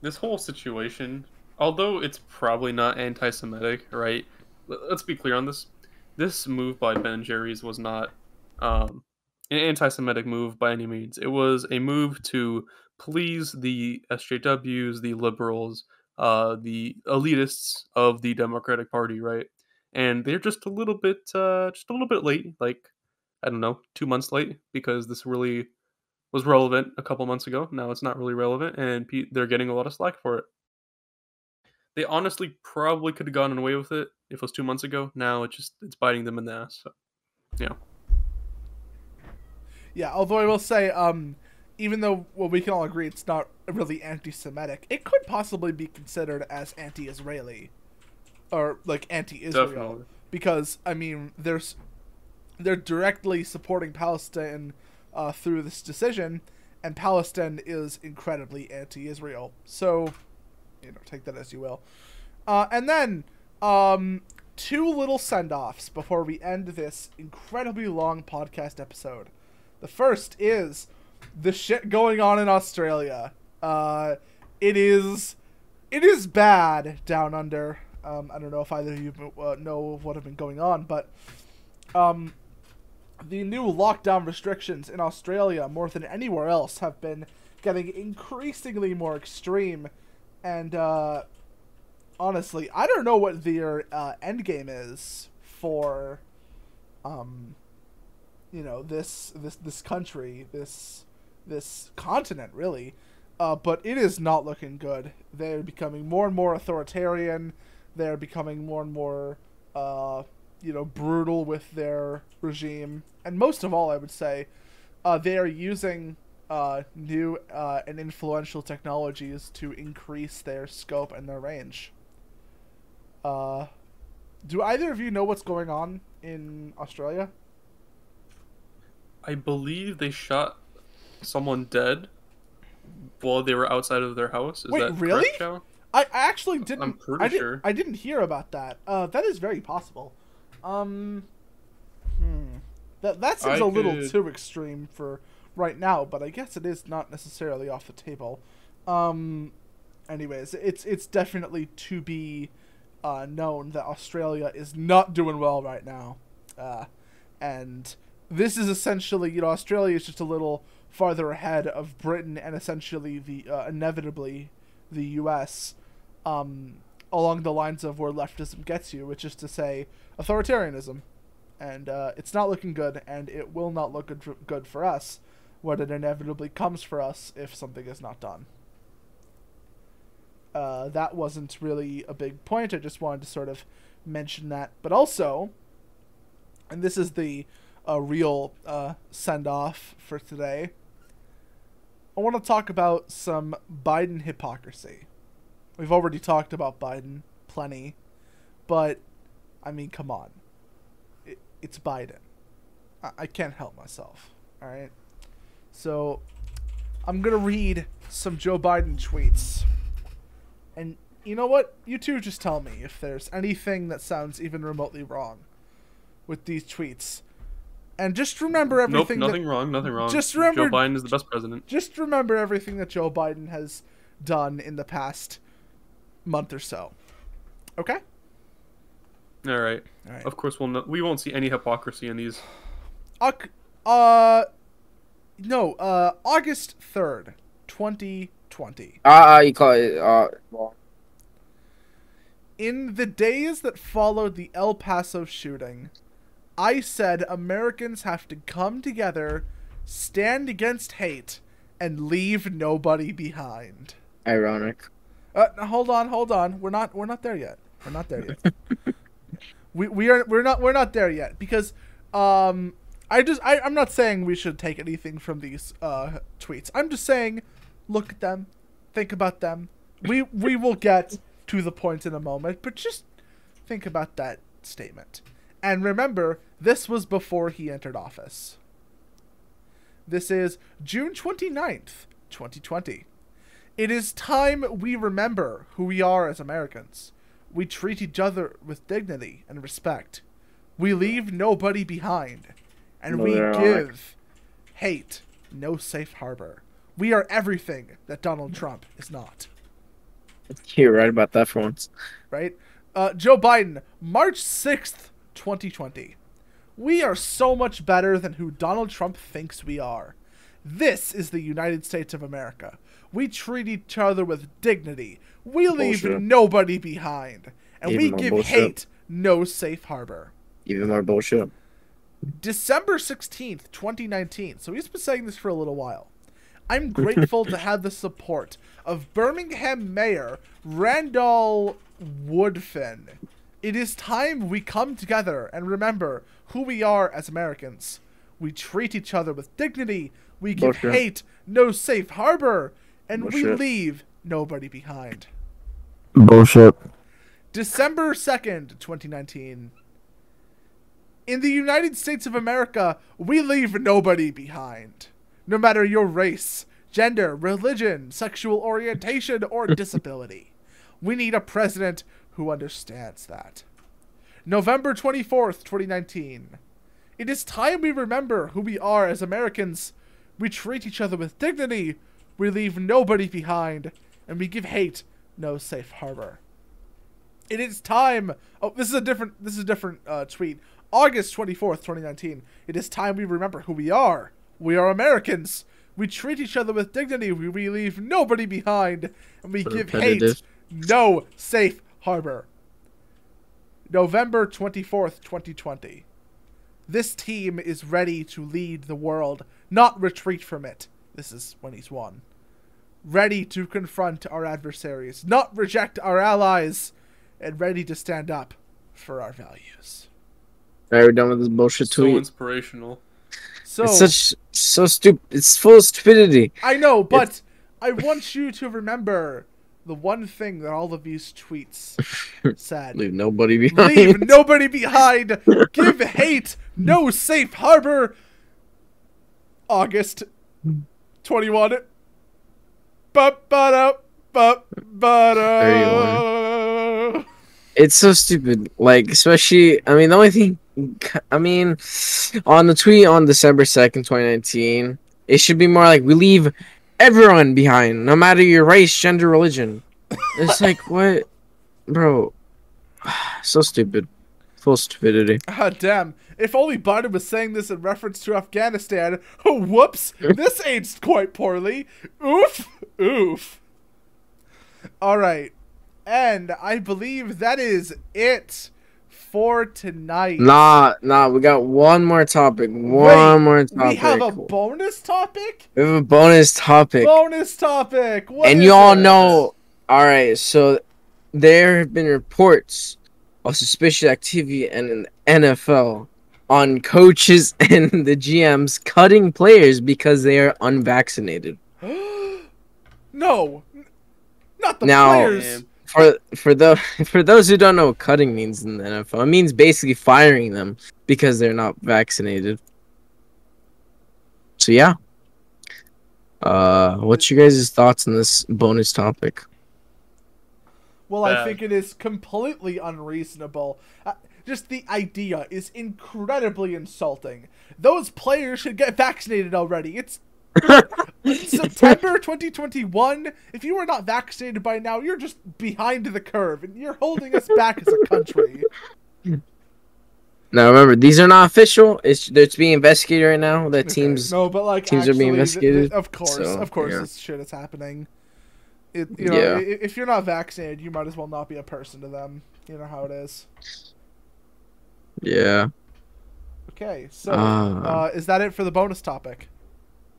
this whole situation, although it's probably not anti-Semitic, right? Let's be clear on this. This move by Ben and Jerry's was not um, an anti-Semitic move by any means. It was a move to please the SJWs, the liberals, uh, the elitists of the Democratic Party, right? And they're just a little bit, uh, just a little bit late, like I don't know, two months late, because this really was relevant a couple months ago. Now it's not really relevant, and they're getting a lot of slack for it. They honestly probably could have gotten away with it if it was two months ago. Now it's just it's biting them in the ass. So, yeah, Yeah, although I will say, um, even though well, we can all agree it's not really anti-Semitic, it could possibly be considered as anti-Israeli, or like anti-Israel, Definitely. because I mean, there's they're directly supporting Palestine uh, through this decision, and Palestine is incredibly anti-Israel. So, you know, take that as you will. Uh, and then Um, two little send offs before we end this incredibly long podcast episode. The first is the shit going on in Australia. Uh, it is, it is bad down under. Um, I don't know if either of you uh, know what have been going on, but um, the new lockdown restrictions in Australia, more than anywhere else, have been getting increasingly more extreme. And uh, honestly, I don't know what their uh, end game is for, um, you know, this this this country, this this continent, really. Uh, but it is not looking good. They're becoming more and more authoritarian. They're becoming more and more, uh, you know, brutal with their regime. And most of all, I would say, uh, they are using uh, new uh, and influential technologies to increase their scope and their range. Uh, do either of you know what's going on in Australia? I believe they shot someone dead while they were outside of their house. Is Wait, that really? correct? I, I actually didn't. I'm pretty I did, sure. I didn't hear about that. Uh, that is very possible. Um, hmm. That that seems I a little could- too extreme for right now, but I guess it is not necessarily off the table. Um, anyways, it's it's definitely to be uh, known that Australia is not doing well right now, uh, and this is essentially you know Australia is just a little farther ahead of Britain and essentially the uh, inevitably the U.S. Um, along the lines of where leftism gets you, which is to say authoritarianism, and uh, it's not looking good, and it will not look good for, good for us when it inevitably comes for us if something is not done. Uh, that wasn't really a big point. I just wanted to sort of mention that, but also, and this is the uh, real uh, send off for today. I want to talk about some Biden hypocrisy. We've already talked about Biden plenty, but I mean, come on. It, it's Biden. I, I can't help myself. All right. So I'm going to read some Joe Biden tweets. And you know what? You two just tell me if there's anything that sounds even remotely wrong with these tweets. And just remember Nope, everything that- nothing wrong, nothing wrong. Just remember- Joe Biden is the best president. just remember everything that Joe Biden has done in the past month or so. Okay? All right. All right. Of course, we'll no- we won't see any hypocrisy in these. Oc- uh no, uh August 3rd, 2020. Ah, uh, you call it. Uh, well, In the days that followed the El Paso shooting, I said Americans have to come together, stand against hate, and leave nobody behind. ironic. Uh, hold on, hold on. We're not we're not there yet. We're not there yet. *laughs* we we are we're not we're not there yet because um I just I I'm not saying we should take anything from these uh tweets. I'm just saying look at them, think about them. We we will get to the point in a moment, but just think about that statement. And remember, this was before he entered office. This is June 29th, 2020. It is time we remember who we are as Americans. We treat each other with dignity and respect. We leave nobody behind. And we Mother give hate no safe harbor. We are everything that Donald Trump is not. You're right about that for once. Right? Uh, Joe Biden, March 6th, 2020. We are so much better than who Donald Trump thinks we are. This is the United States of America. We treat each other with dignity. We leave Bullshit. nobody behind. And Even we give bullshit. hate no safe harbor. Even more bullshit. December 16th, 2019. So he's been saying this for a little while. I'm *laughs* grateful to have the support of Birmingham Mayor Randall Woodfin. It is time we come together and remember who we are as Americans. We treat each other with dignity. We give Bullshit. hate no safe harbor. And we leave nobody behind. Bullshit. December 2nd, 2019. In the United States of America, we leave nobody behind. No matter your race, gender, religion, sexual orientation, or *laughs* disability. We need a president who understands that. November 24th, 2019. It is time we remember who we are as Americans. We treat each other with dignity, we leave nobody behind, and we give hate no safe harbor. It is time. Oh, this is a different. This is a different uh, tweet. August twenty fourth, twenty nineteen. It is time we remember who we are. We are Americans. We treat each other with dignity. We, we leave nobody behind, and we give hate no safe harbor. November twenty fourth, twenty twenty. This team is ready to lead the world, not retreat from it. This is when he's won. Ready to confront our adversaries, not reject our allies, and ready to stand up for our values. Alright, we're done with this bullshit So tweet. inspirational. So It's such so stupid. It's full of stupidity. I know, but I want you to remember the one thing that all of these tweets *laughs* said. Leave nobody behind. Leave nobody behind. *laughs* Give hate no safe harbor. August 21. Ba-ba-da, ba-ba-da. It's so stupid. Like, especially, I mean, the only thing, I mean, on the tweet on December 2nd, 2019, it should be more like, we leave everyone behind, no matter your race, gender, religion. *laughs* It's like, what? Bro. *sighs* So stupid. Full stupidity. Ah, damn. If only Biden was saying this in reference to Afghanistan. Oh, *laughs* whoops. This aged quite poorly. Oof. Oof. All right. And I believe that is it for tonight. Nah, nah, we got one more topic. One Wait, more topic. We have a bonus topic? We have a bonus topic. Bonus topic. What and you all know all right so there have been reports of suspicious activity in the nfl on coaches *laughs* and the gms cutting players because they are unvaccinated *gasps* no. Not the Now- players. Damn. For for the *laughs* for those who don't know what cutting means in the nfl it means basically firing them because they're not vaccinated so yeah uh what's your guys' thoughts on this bonus topic Well, I think it is completely unreasonable. Uh, just the idea is incredibly insulting. Those players should get vaccinated already. It's *laughs* September 2021. If you are not vaccinated by now, you're just behind the curve and you're holding us back as a country. Now remember, these are not official. It's it's being investigated right now. That teams. No, but like teams are being actually, th- th- investigated, of course, so, of course, yeah. this shit is happening. It, you know, Yeah. if you're not vaccinated, you might as well not be a person to them. You know how it is. Yeah. Okay, so Ah. uh, is that it for the bonus topic?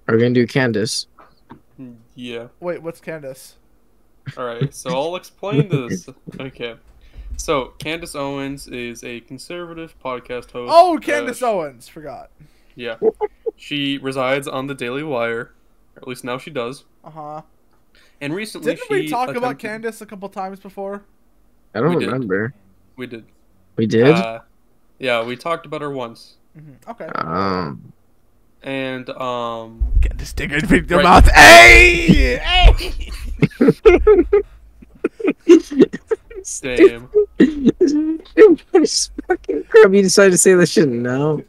Are we gonna do Candace? Yeah. Wait, what's Candace? All right. So I'll explain this. Okay. So Candace Owens is a conservative podcast host. Oh, Uh, Candace Owens. Forgot. Yeah. She resides on the Daily Wire, or at least now she does. Uh huh. And recently, Didn't she we talk about attempted- Candace a couple times before? I don't We did. remember. We did. We did. Uh, yeah, we talked about her once, hmm Okay. um. And um, Candace Digger in your Right. mouth. Hey! Hey! damn. Fucking crap. You decided to say that shit now.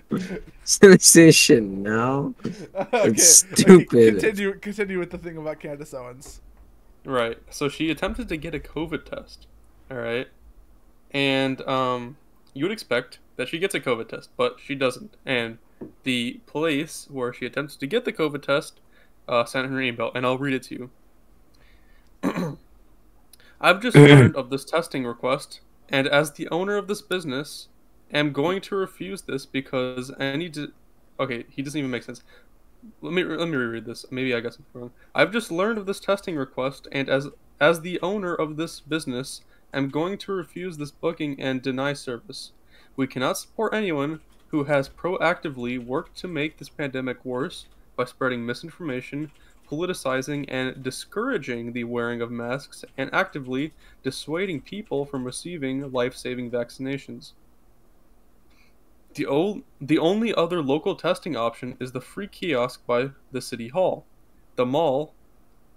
Say say shit now. *laughs* okay. stupid. Continue. Continue with the thing about Candace Owens. Right. So she attempted to get a COVID test. All right. And um, you would expect that she gets a COVID test, but she doesn't. And the place where she attempted to get the COVID test uh, sent her email, and I'll read it to you. *clears throat* I've just learned of this testing request, and as the owner of this business, am going to refuse this because any. Di- okay, he doesn't even make sense. Let me let me reread this. Maybe I got something wrong. I've just learned of this testing request, and as as the owner of this business, am going to refuse this booking and deny service. We cannot support anyone who has proactively worked to make this pandemic worse by spreading misinformation, politicizing, and discouraging the wearing of masks, and actively dissuading people from receiving life-saving vaccinations. The, o- the only other local testing option is the free kiosk by the city hall. The mall,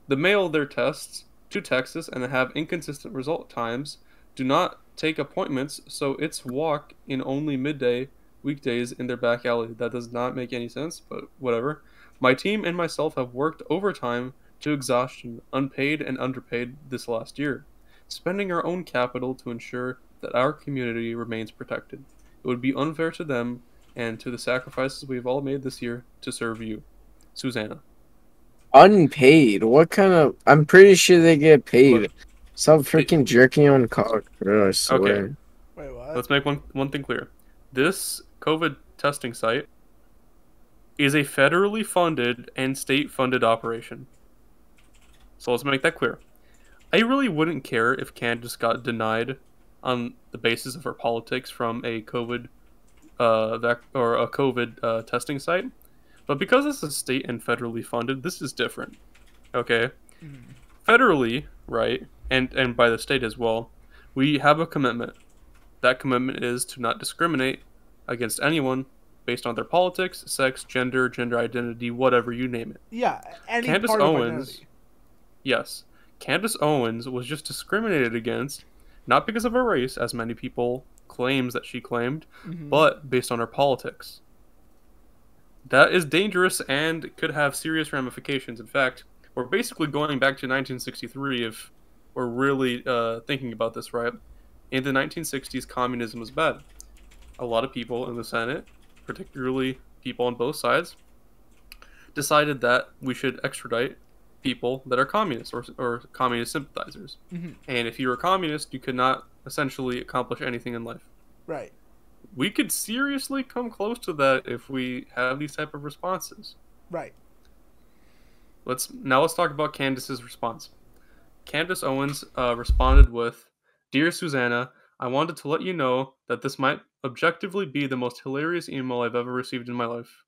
the mail their tests to Texas and have inconsistent result times do not take appointments, so it's walk in only midday weekdays in their back alley. That does not make any sense, but whatever. My team and myself have worked overtime to exhaustion, unpaid and underpaid this last year, spending our own capital to ensure that our community remains protected. It would be unfair to them and to the sacrifices we've all made this year to serve you. Susanna. Unpaid. What kind of? I'm pretty sure they get paid. Look, Stop freaking jerking on cock, bro. I swear. Okay. Wait, what? Let's make one one thing clear. This COVID testing site is a federally funded and state funded operation. So let's make that clear. I really wouldn't care if Candace got denied on the basis of her politics from a COVID uh, vac- or a COVID uh, testing site, but because this is state and federally funded, this is different. Okay, Mhm. federally, right, and and by the state as well, we have a commitment. That commitment is to not discriminate against anyone based on their politics, sex, gender, gender identity, whatever you name it. Yeah, any Candace part Owens, identity. yes, Candace Owens was just discriminated against, not because of her race, as many people claims that she claimed, Mhm. but based on her politics. That is dangerous and could have serious ramifications. In fact, we're basically going back to 1963 if we're really uh, thinking about this, right? In the 1960s, communism was bad. A lot of people in the Senate, particularly people on both sides, decided that we should extradite people that are communists or, or communist sympathizers. Mhm. And if you were a communist, you could not essentially accomplish anything in life right. we could seriously come close to that if we have these type of responses. Right. Let's now let's talk about Candace's response. Candace Owens uh, responded with, "Dear Susanna, I wanted to let you know that this might objectively be the most hilarious email I've ever received in my life.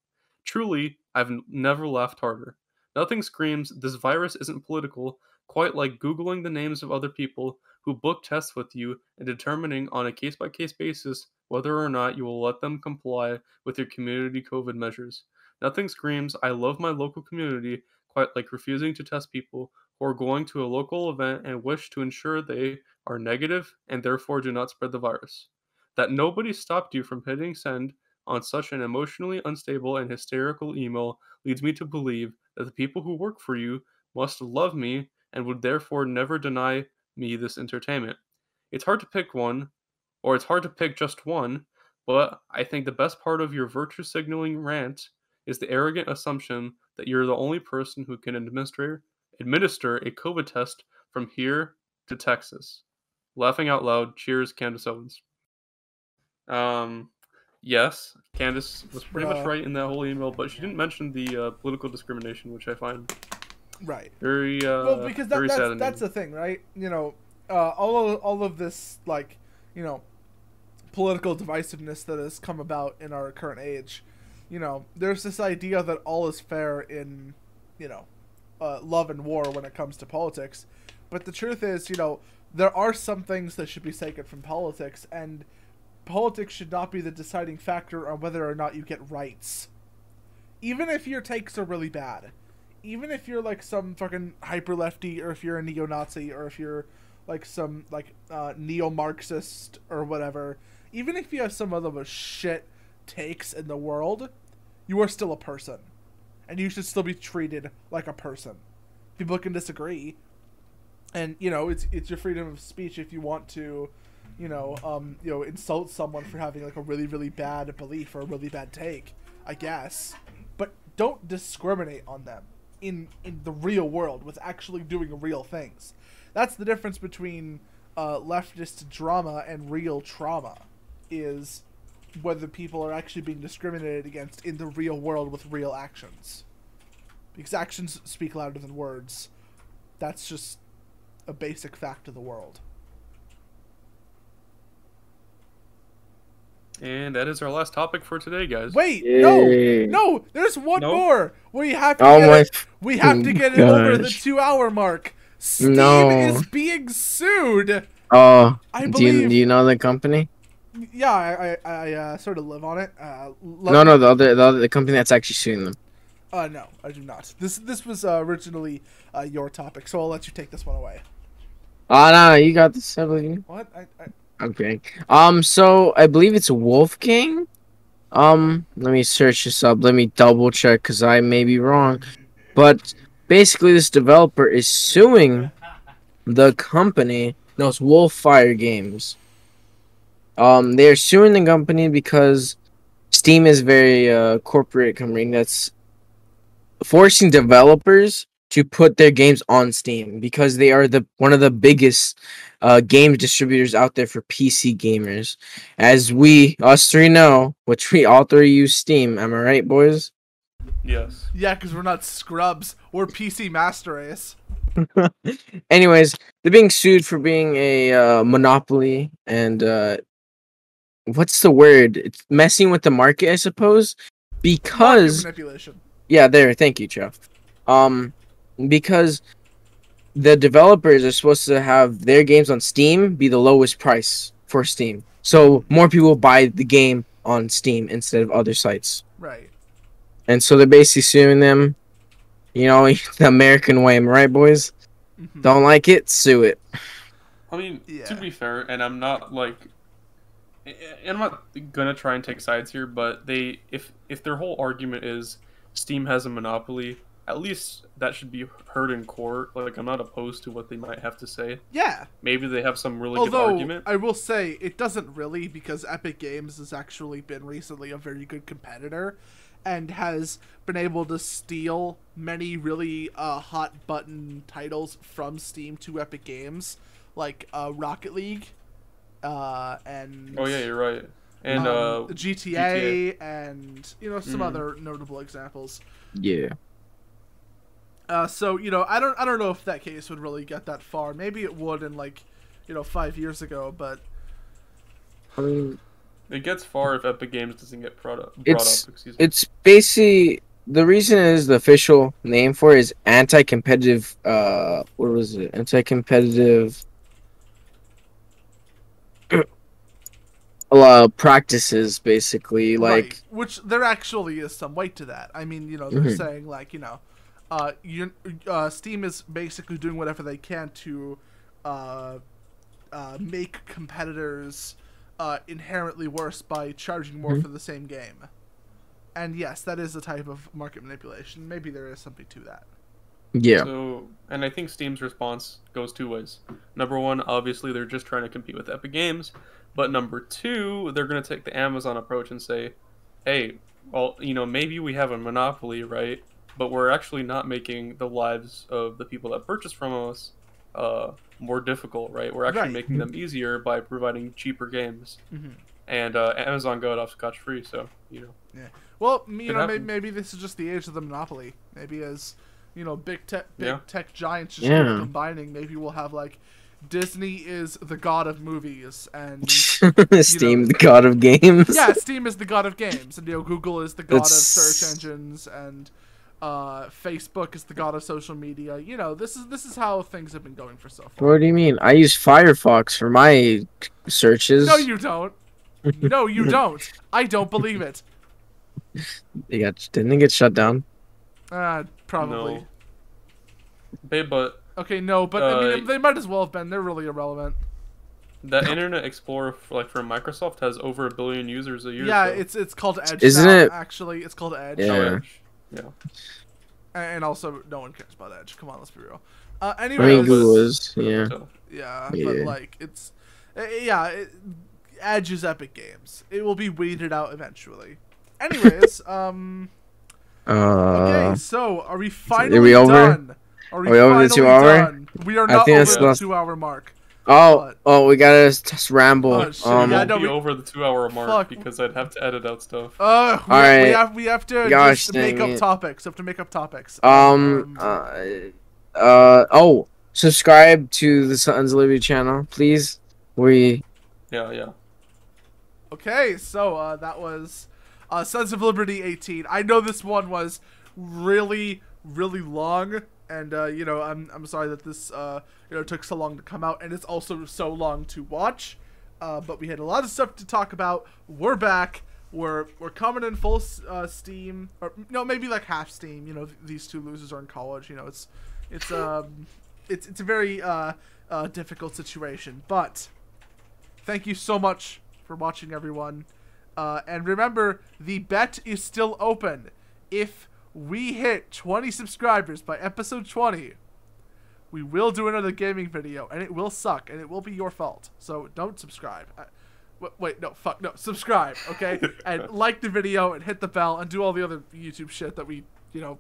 Truly, I've n- never laughed harder. Nothing screams this virus isn't political quite like googling the names of other people who book tests with you and determining on a case by case basis whether or not you will let them comply with your community COVID measures. Nothing screams, I love my local community, quite like refusing to test people who are going to a local event and wish to ensure they are negative and therefore do not spread the virus. That nobody stopped you from hitting send on such an emotionally unstable and hysterical email leads me to believe that the people who work for you must love me and would therefore never deny me this entertainment. It's hard to pick one, or it's hard to pick just one, but I think the best part of your virtue signaling rant is the arrogant assumption that you're the only person who can administer administer a COVID test from here to Texas. Laughing out loud, cheers, Candace Owens. Um, yes, Candace was pretty much right in that whole email, but she didn't mention the uh, political discrimination, which I find Right. very uh, well, because that, that's saddening. that's the thing, right? You know, uh, all of all of this like, you know, political divisiveness that has come about in our current age. You know, there's this idea that all is fair in, you know, uh, love and war when it comes to politics, but the truth is, you know, there are some things that should be sacred from politics, and politics should not be the deciding factor on whether or not you get rights. Even if your takes are really bad. Even if you're like some fucking hyper lefty or if you're a neo-nazi or if you're like some like uh, neo-marxist or whatever. Even if you have some of the shit takes in the world you are still a person. And you should still be treated like a person. People can disagree. And you know it's it's your freedom of speech if you want to you know um you know insult someone for having like a really really bad belief or a really bad take i guess. But don't discriminate on them in in the real world with actually doing real things. That's the difference between uh, leftist drama and real trauma is whether people are actually being discriminated against in the real world with real actions. Because actions speak louder than words. That's just a basic fact of the world And that is our last topic for today, guys. wait Yay. no no there's one No? more we have to Oh get my it, we have to get it over the two hour mark steam No. is being sued Oh, I do you, do you know the company? Yeah, I I, I uh, sort of live on it. Uh, let No, no, the other, the other, the company that's actually suing them. Uh, no, I do not. This this was uh, originally uh, your topic, so I'll let you take this one away. Oh no, you got this. I believe. What? I, I, I'm. Um, so I believe it's Wolfgang. Um, let me search this up. Let me double check because I may be wrong. But basically, this developer is suing the company. No, it's Wolfire Games. Um, they're suing the company because Steam is very uh corporate company that's forcing developers to put their games on Steam because they are the one of the biggest uh game distributors out there for PC gamers. As we us three know, which we all three use Steam. Am I right, boys? Yes. yeah, because we're not scrubs. We're PC Master Race. *laughs* Anyways, they're being sued for being a uh, monopoly and uh what's the word? It's messing with the market, I suppose. Market Because manipulation. Yeah, there. Thank you, Jeff. Um, because the developers are supposed to have their games on Steam be the lowest price for Steam, so more people buy the game on Steam instead of other sites. Right. And so they're basically suing them. You know, *laughs* the American way, am I right, boys? Mhm. Don't like it, sue it. I mean, Yeah. to be fair, and I'm not like, and I'm not gonna try and take sides here, but they, if if their whole argument is Steam has a monopoly, at least that should be heard in court. Like, I'm not opposed to what they might have to say. Yeah. Maybe they have some really good Although argument. I will say it doesn't really because Epic Games has actually been recently a very good competitor and has been able to steal many really uh, hot button titles from Steam to Epic Games like uh, Rocket League uh, and Oh yeah, you're right. And um, uh, GTA, and you know some Mm. other notable examples. Yeah. Uh, so you know, I don't, I don't know if that case would really get that far. Maybe it would in like, you know, five years ago. But I mean, it gets far if Epic Games doesn't get brought up. Brought It's- up excuse me. it's basically the reason is the official name for it is anti-competitive. Uh, what was it? Anti-competitive. *coughs* Uh, practices basically like right, which there actually is some weight to that. I mean, you know, they're Mhm. saying like, you know, uh, you, uh, Steam is basically doing whatever they can to, uh, uh, make competitors, uh, inherently worse by charging more Mhm. for the same game. And yes, that is a type of market manipulation. Maybe there is something to that. yeah So, and I think Steam's response goes two ways. Number one, obviously they're just trying to compete with Epic Games, but number two, they're going to take the Amazon approach and say, "Hey, well, you know, maybe we have a monopoly, right? But we're actually not making the lives of the people that purchase from us uh, more difficult, right? We're actually Right. making them easier by providing cheaper games." Mhm. And uh, Amazon got off scotch free, so you know. Yeah. Well, you know, maybe, maybe this is just the age of the monopoly. Maybe as you know, big tech, big Yeah. tech giants just Yeah. combining. Maybe we'll have like Disney is the god of movies, and *laughs* Steam, the god of games. yeah, *laughs* Steam is the god of games, and you know, Google is the god That's- of search engines, and uh, Facebook is the god of social media. You know, this is this is how things have been going for so far. What do you mean? I use Firefox for my searches. No, you don't. No, you *laughs* don't. I don't believe it. They got didn't they get shut down? Uh, probably. No. Babe, but Okay, no, but I mean, Uh, they might as well have been. They're really irrelevant. that Internet Explorer, for, like from Microsoft, has over a billion users a year. Yeah, so- it's it's called Edge. Isn't now, it- Actually, it's called Edge. Yeah. Oh, Edge. Yeah. And also, no one cares about Edge. Come on, let's be real. Uh, I anyways, mean, Google is. Yeah. So, yeah, but like it's, uh, yeah, it, Edge is Epic Games. It will be weeded out eventually. Anyways, *laughs* um, Uh, okay, so are we finally we over? done? Are we over the finally two-hour? done? We are not over the less- two-hour mark. Oh, What? oh, we gotta just ramble. Oh, shit, um, yeah, won't no, be we- over the two-hour mark Fuck. because I'd have to edit out stuff. Uh, we, All we right. have we have to Gosh just make up it. topics. We have to make up topics. um, uh, uh, oh, subscribe to the Sons of Liberty channel, please. We Yeah, yeah. Okay, so uh, that was uh, Sons of Liberty 18. I know this one was really, really long, and uh, you know, I'm I'm sorry that this uh, you know took so long to come out, and it's also so long to watch. Uh, but we had a lot of stuff to talk about. We're back. We're we're coming in full uh, steam, or no, maybe like half steam. You know, th- these two losers are in college. You know, it's it's um it's it's a very uh, uh, difficult situation. But thank you so much for watching, everyone. Uh, and remember, the bet is still open. If we hit 20 subscribers by episode 20, we will do another gaming video, and it will suck, and it will be your fault. So don't subscribe. Uh, w- wait, no, fuck, no, subscribe, okay? *laughs* and like the video, and hit the bell, and do all the other YouTube shit that we, you know,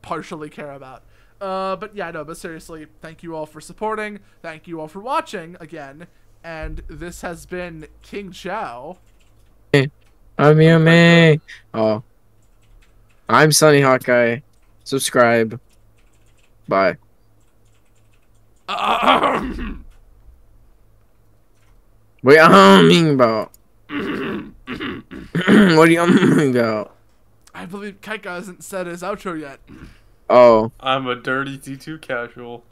partially care about. Uh, but yeah, no, but seriously, thank you all for supporting. Thank you all for watching again. And this has been King Chow. I'm your man. Oh. I'm Sunny Hawkeye. Subscribe. Bye. Wait, I'm humming about. *clears throat* what are you humming about? I believe Kaika hasn't said his outro yet. Oh. I'm a dirty D2 casual.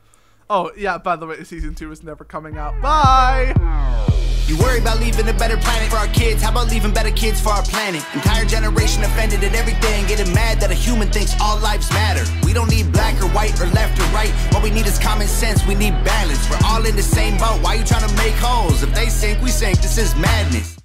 Oh, yeah, by the way, season two is never coming out. Bye! You worry about leaving a better planet for our kids. How about leaving better kids for our planet? Entire generation offended at everything, getting mad that a human thinks all lives matter. We don't need black or white or left or right. What we need is common sense. We need balance. We're all in the same boat. Why you trying to make holes? If they sink, we sink. This is madness.